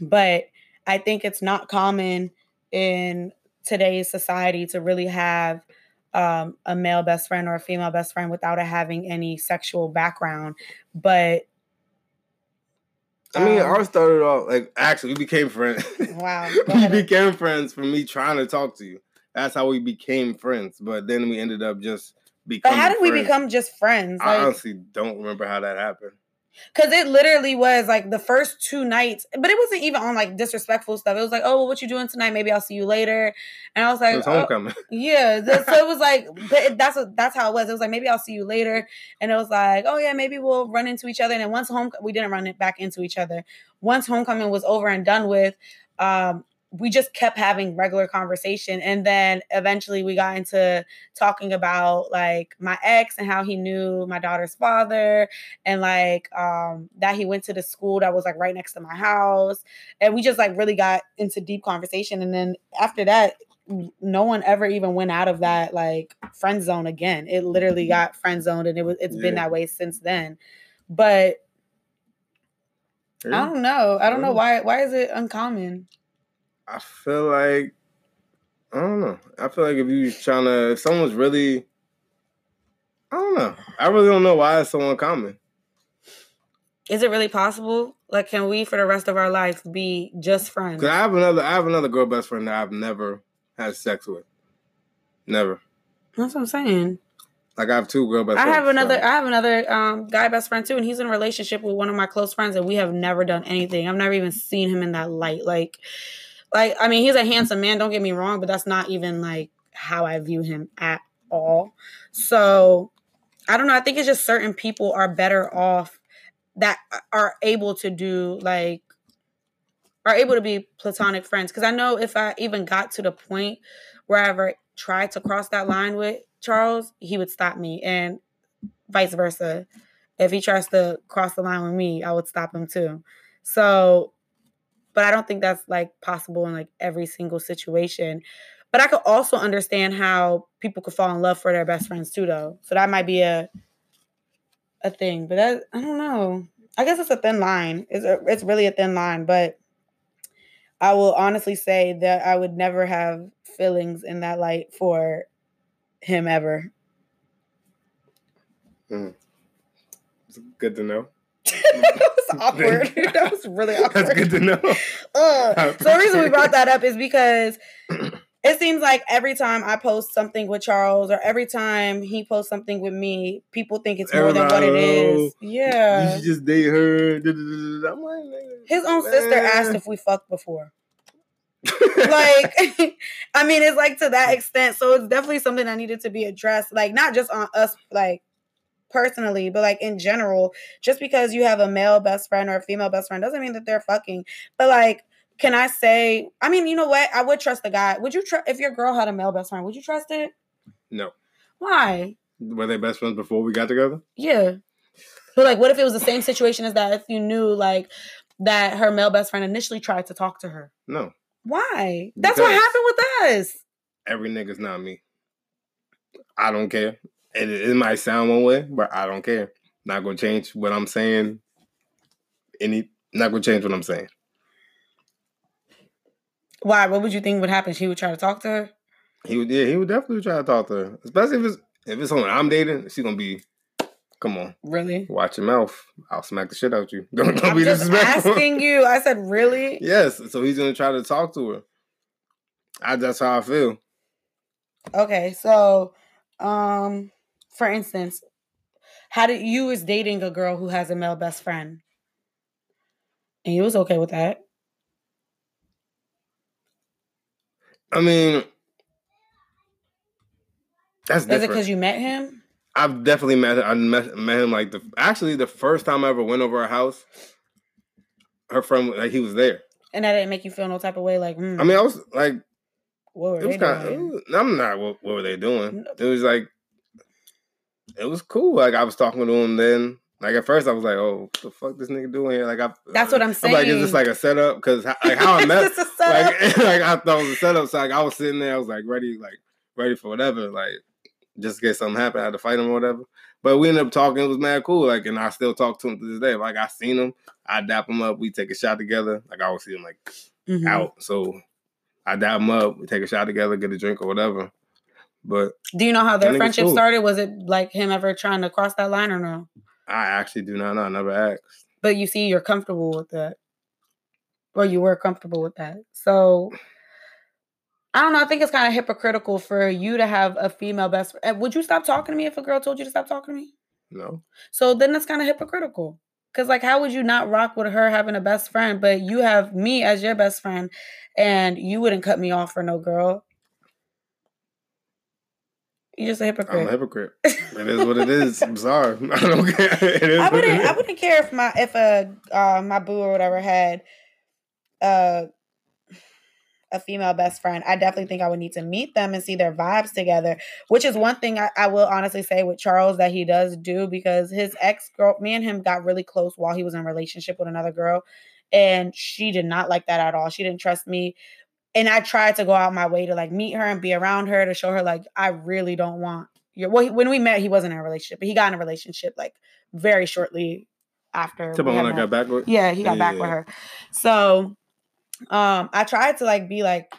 but I think it's not common in today's society to really have um, a male best friend or a female best friend without it having any sexual background. But I mean, um, ours started off like actually we became friends. Wow, [LAUGHS] we became friends from me trying to talk to you. That's how we became friends. But then we ended up just becoming. But how did friends. we become just friends? Like, I honestly don't remember how that happened. Cause it literally was like the first two nights, but it wasn't even on like disrespectful stuff. It was like, oh, well, what you doing tonight? Maybe I'll see you later. And I was like, oh, homecoming. yeah. so it was like, but that's what that's how it was. It was like maybe I'll see you later, and it was like, oh yeah, maybe we'll run into each other. And then once home, we didn't run it back into each other. Once homecoming was over and done with, um, we just kept having regular conversation and then eventually we got into talking about like my ex and how he knew my daughter's father and like um that he went to the school that was like right next to my house and we just like really got into deep conversation and then after that no one ever even went out of that like friend zone again it literally mm-hmm. got friend zoned and it was it's yeah. been that way since then but yeah. I don't know. I don't know why. Why is it uncommon? I feel like I don't know. I feel like if you trying to, if someone's really, I don't know. I really don't know why it's so uncommon. Is it really possible? Like, can we, for the rest of our life, be just friends? Cause I have another, I have another girl best friend that I've never had sex with. Never. That's what I'm saying. Like I have two girl best. I have another. So. I have another um, guy best friend too, and he's in a relationship with one of my close friends, and we have never done anything. I've never even seen him in that light. Like, like, I mean, he's a handsome man, don't get me wrong, but that's not even like how I view him at all. So I don't know. I think it's just certain people are better off that are able to do like are able to be platonic friends. Cause I know if I even got to the point where I ever tried to cross that line with Charles, he would stop me and vice versa. If he tries to cross the line with me, I would stop him too. So but I don't think that's like possible in like every single situation. But I could also understand how people could fall in love for their best friends too, though. So that might be a a thing. But that I don't know. I guess it's a thin line. It's a, it's really a thin line. But I will honestly say that I would never have feelings in that light for him ever. Mm. It's good to know. [LAUGHS] awkward. [LAUGHS] that was really awkward. That's good to know. [LAUGHS] Uh, so the reason we brought that up is because [CLEARS THROAT] it seems like every time I post something with Charles or every time he posts something with me, people think it's more Everybody, than what it is. Yeah. You should just date her. I'm like, His own man. sister asked if we fucked before. [LAUGHS] like I mean it's like to that extent. So it's definitely something that needed to be addressed. Like not just on us like personally, but like in general, just because you have a male best friend or a female best friend doesn't mean that they're fucking. But like, can I say? I mean, you know what? I would trust the guy. Would you trust if your girl had a male best friend? Would you trust it? No. Why? Were they best friends before we got together? Yeah. But like, what if it was the same situation as that? If you knew like that her male best friend initially tried to talk to her. No. Why? That's what happened with us. Every nigga's not me. I don't care and it, it might sound one way, but I don't care. Not gonna change what I'm saying. Any not gonna change what I'm saying. Why? What would you think would happen? She would try to talk to her. He would. Yeah, he would definitely try to talk to her. Especially if it's if it's someone I'm dating. She's gonna be. Come on. Really? Watch your mouth. I'll smack the shit out of you. [LAUGHS] Don't, don't I'm be just disrespectful. asking you. I said, really? [LAUGHS] Yes. So he's gonna try to talk to her. I, that's how I feel. Okay, so um, for instance, how did you was dating a girl who has a male best friend, and you was okay with that? I mean, that's different. Is it because you met him? I've definitely met him. I met, met him like the actually the first time I ever went over her house. Her friend, like he was there, and that didn't make you feel no type of way. Like, mm. I mean, I was like, what were kind of, I'm not. What, what were they doing? It was like, it was cool. Like I was talking to him then. Like at first, I was like, "Oh, the fuck this nigga doing here?" Like I, that's what I'm saying. I'm like, is this like a setup? Because like how I [LAUGHS] met, like, [LAUGHS] like I thought it was a setup. So like I was sitting there, I was like ready, like ready for whatever. Like just in case something happened, I had to fight him or whatever. But we ended up talking. It was mad cool. Like, and I still talk to him to this day. Like, I seen him, I dap him up. We take a shot together. Like, I always see him like mm-hmm. out. So I dap him up. We take a shot together, get a drink or whatever. But do you know how their friendship cool. started? Was it like him ever trying to cross that line or no? I actually do not know. I never asked. But you see, you're comfortable with that, or you were comfortable with that. So I don't know. I think it's kind of hypocritical for you to have a female best friend. Eh, would you stop talking to me if a girl told you to stop talking to me? No. So then that's kind of hypocritical. Cause like, how would you not rock with her having a best friend, but you have me as your best friend, and you wouldn't cut me off for no girl? You're just a hypocrite. I'm a hypocrite. it is what it is. I'm sorry. [LAUGHS] I don't care. [LAUGHS] I wouldn't. I wouldn't care if my if a uh, my boo or whatever had uh a female best friend, I definitely think I would need to meet them and see their vibes together, which is one thing I, I will honestly say with Charles that he does do because his ex girl, me and him got really close while he was in relationship with another girl. And she did not like that at all. She didn't trust me. And I tried to go out my way to like meet her and be around her to show her like I really don't want your well he, when we met he wasn't in a relationship but he got in a relationship like very shortly after. To when I got back with. Yeah, he got yeah, back with her. So um, I tried to like be like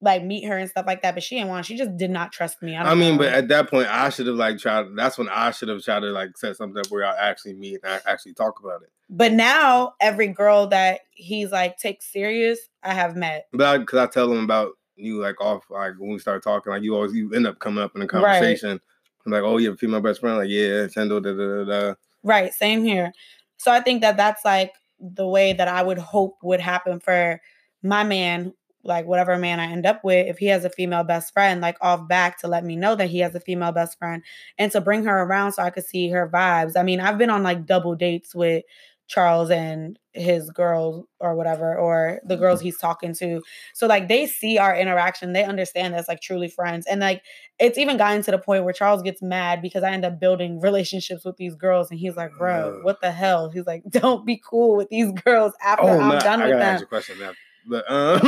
like meet her and stuff like that, but she didn't want. She just did not trust me. I, I mean, know. but at that point, I should have like tried. That's when I should have tried to like set something up where I actually meet and I actually talk about it. But now, every girl that he's like takes serious, I have met. But because I, I, tell him about you, like off, like when we start talking, like you always you end up coming up in a conversation. Right. I'm like, oh, you have a female best friend? Like, yeah, Tendo, da da da da. Right. Same here. So I think that that's like the way that I would hope would happen for my man, like whatever man I end up with, if he has a female best friend, like off back to let me know that he has a female best friend and to bring her around so I could see her vibes. I mean, I've been on like double dates with Charles and his girls or whatever, or the girls he's talking to. So like they see our interaction, they understand that's like truly friends. And like it's even gotten to the point where Charles gets mad because I end up building relationships with these girls, and he's like, "Bro, what the hell?" He's like, [LAUGHS] "Don't be cool with these girls after oh, I'm done I with them." question now. But um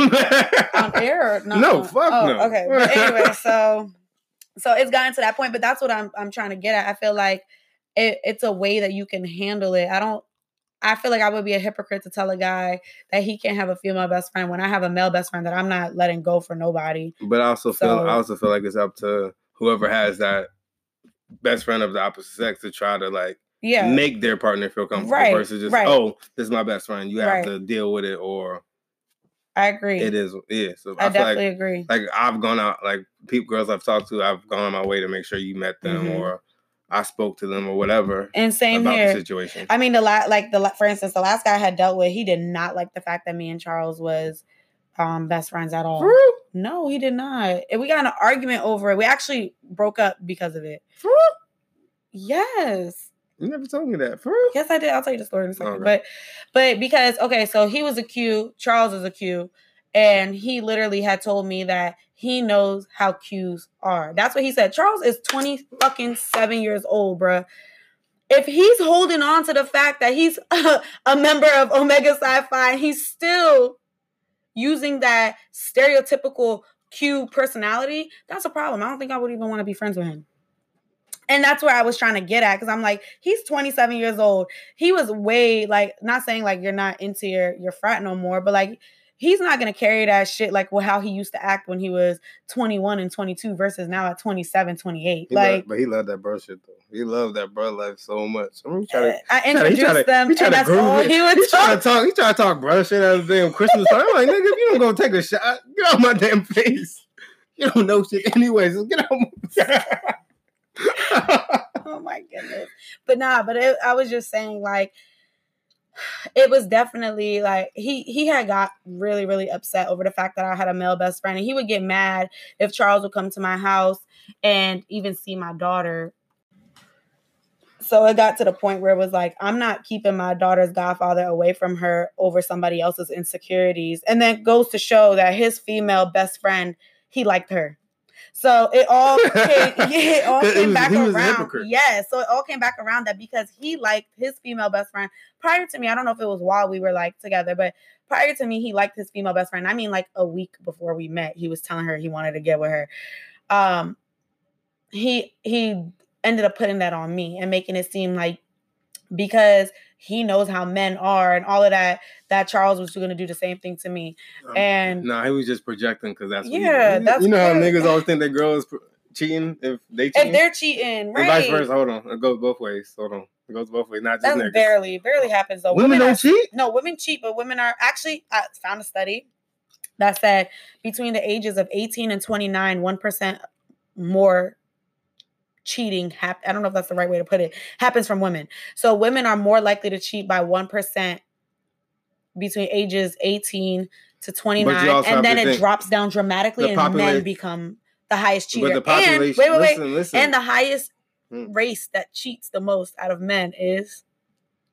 on air, [LAUGHS] no, no, fuck oh, no. Okay, but anyway, so so it's gotten to that point, but that's what I'm I'm trying to get at. I feel like it, it's a way that you can handle it. I don't I feel like I would be a hypocrite to tell a guy that he can't have a female best friend when I have a male best friend that I'm not letting go for nobody. But I also so, feel I also feel like it's up to whoever has that best friend of the opposite sex to try to like yeah. make their partner feel comfortable right, versus just right. oh this is my best friend you have right. to deal with it or I agree it is yeah so I, I definitely like, agree like I've gone out like people girls I've talked to I've gone on my way to make sure you met them mm-hmm. or I spoke to them or whatever. And same here. situation. I mean, the last, like the for instance, the last guy I had dealt with, he did not like the fact that me and Charles was um best friends at all. No, he did not. And we got an argument over it. We actually broke up because of it. Yes. You never told me that. For Yes, I did. I'll tell you the story in a second. Okay. But but because okay, so he was a Q, Charles is a Q, and he literally had told me that he knows how cues are. That's what he said. Charles is 20 fucking 7 years old, bruh. If he's holding on to the fact that he's a, [LAUGHS] a member of Omega Phi, he's still using that stereotypical Q personality, that's a problem. I don't think I would even want to be friends with him. And that's where I was trying to get at because I'm like, he's 27 years old. He was way like not saying like you're not into your your frat no more, but like he's not gonna carry that shit like well how he used to act when he was 21 and 22 versus now at 27, 28. He like, loved, but he loved that bro shit though. He loved that bro life so much. Uh, I, mean, to, I introduced to, them, and that's all he would he talk. Try to talk. He tried to talk bro shit at the damn Christmas time. I'm like, nigga, if you don't go take a shot, get out my damn face. You don't know shit anyways. So get out. My- [LAUGHS] oh my goodness. But nah, but it, I was just saying like it was definitely like he he had got really really upset over the fact that I had a male best friend and he would get mad if Charles would come to my house and even see my daughter. So it got to the point where it was like I'm not keeping my daughter's godfather away from her over somebody else's insecurities. And then goes to show that his female best friend, he liked her. So it all came, [LAUGHS] yeah, it all came was, back around. Yeah, so it all came back around that because he liked his female best friend prior to me. I don't know if it was while we were like together, but prior to me, he liked his female best friend. I mean, like a week before we met, he was telling her he wanted to get with her. Um, he he ended up putting that on me and making it seem like because he knows how men are and all of that that Charles was going to do the same thing to me. Um, and no, nah, he was just projecting because that's yeah, that's you know how niggas always think that girls cheating if they cheating? if they're cheating, right? And vice versa. Hold on, it goes both ways. Hold on. It goes both ways, not just That's niggas. barely, barely happens though. Women, women don't are, cheat. No, women cheat, but women are actually. I found a study that said between the ages of 18 and 29, one percent more cheating hap- I don't know if that's the right way to put it happens from women. So women are more likely to cheat by 1% between ages 18 to 29 and then it drops down dramatically and popula- men become the highest cheater. The and wait, wait, wait. Listen, listen. And the highest hmm. race that cheats the most out of men is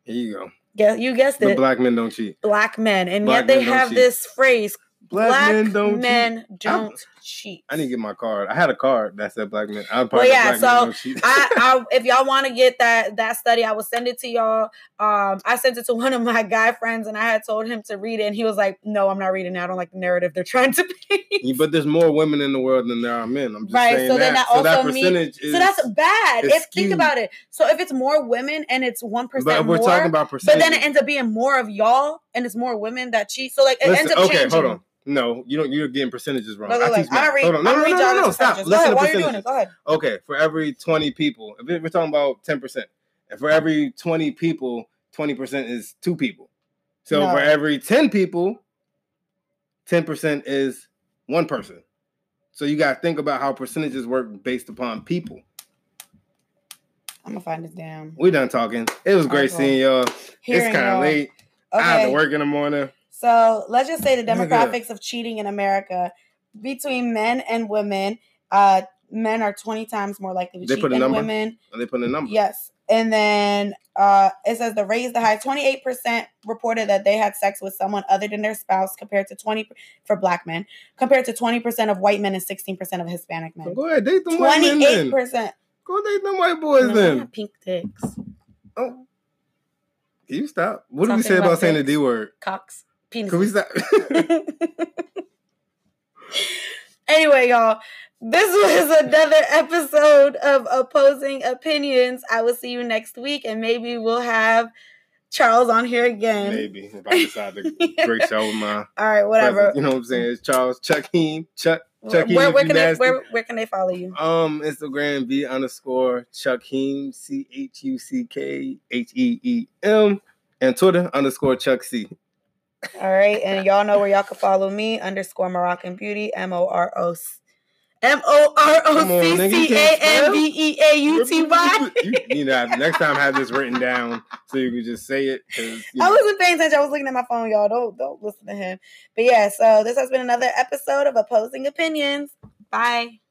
Here you go. Yeah, you guessed the it. Black men don't cheat. Black men. And black yet they have cheat. this phrase Black, black men don't men cheat. Don't cheat. I need to get my card. I had a card that said black men. I'm well, yeah. so I, [LAUGHS] I, if y'all want to get that that study, I will send it to y'all. Um, I sent it to one of my guy friends, and I had told him to read it, and he was like, "No, I'm not reading it. I don't like the narrative they're [LAUGHS] trying to paint." but there's more women in the world than there are men. I'm just right. saying so that. then that so also that percentage means, so that's bad. If think about it, so if it's more women and it's one percent, we're more, talking about percentage. But then it ends up being more of y'all, and it's more women that cheat. So like it Listen, ends up okay, changing. Hold on. No, you don't. You're getting percentages wrong. No, no, I teach math. Read, Hold on. No, no, no, no, no, Stop. Listen ahead, to Why are you doing it? Go ahead. Okay, for every 20 people, if we're talking about 10 percent, and for every 20 people, 20 percent is two people. So no. for every 10 people, 10 percent is one person. So you got to think about how percentages work based upon people. I'm gonna find this down. We done talking. It was great seeing y'all. Hearing it's kind of late. Okay. I have to work in the morning. So let's just say the demographics of cheating in America between men and women. Uh, men are 20 times more likely to they cheat put a than number? women. they put a number. Yes. And then uh, it says the raise the high 28% reported that they had sex with someone other than their spouse compared to 20 for black men, compared to 20% of white men and 16% of Hispanic men. So go ahead, date them 28%. white men. 28%. Go ahead, date them white boys no, then. Pink dicks. Oh. Can you stop? What Talking did we say about, about saying the D word? Cocks. Penis. Can we stop? [LAUGHS] [LAUGHS] anyway, y'all, this was another episode of Opposing Opinions. I will see you next week, and maybe we'll have Charles on here again. Maybe if I decide to [LAUGHS] break show with my. All right, whatever. Present, you know what I'm saying? It's Charles Chuck Heem. Chuck. Chuck where, where can they where, where can they follow you? Um, Instagram V underscore Chuck Heem C H U C K H E E M and Twitter underscore Chuck C. All right. And y'all know where y'all can follow me underscore Moroccan Beauty, M O R O M O R O C C A N B E A U T Y. You know, next time have this written down so you can just say it. You know. I wasn't paying attention. I was looking at my phone, y'all. Don't don't listen to him. But yeah, so this has been another episode of Opposing Opinions. Bye.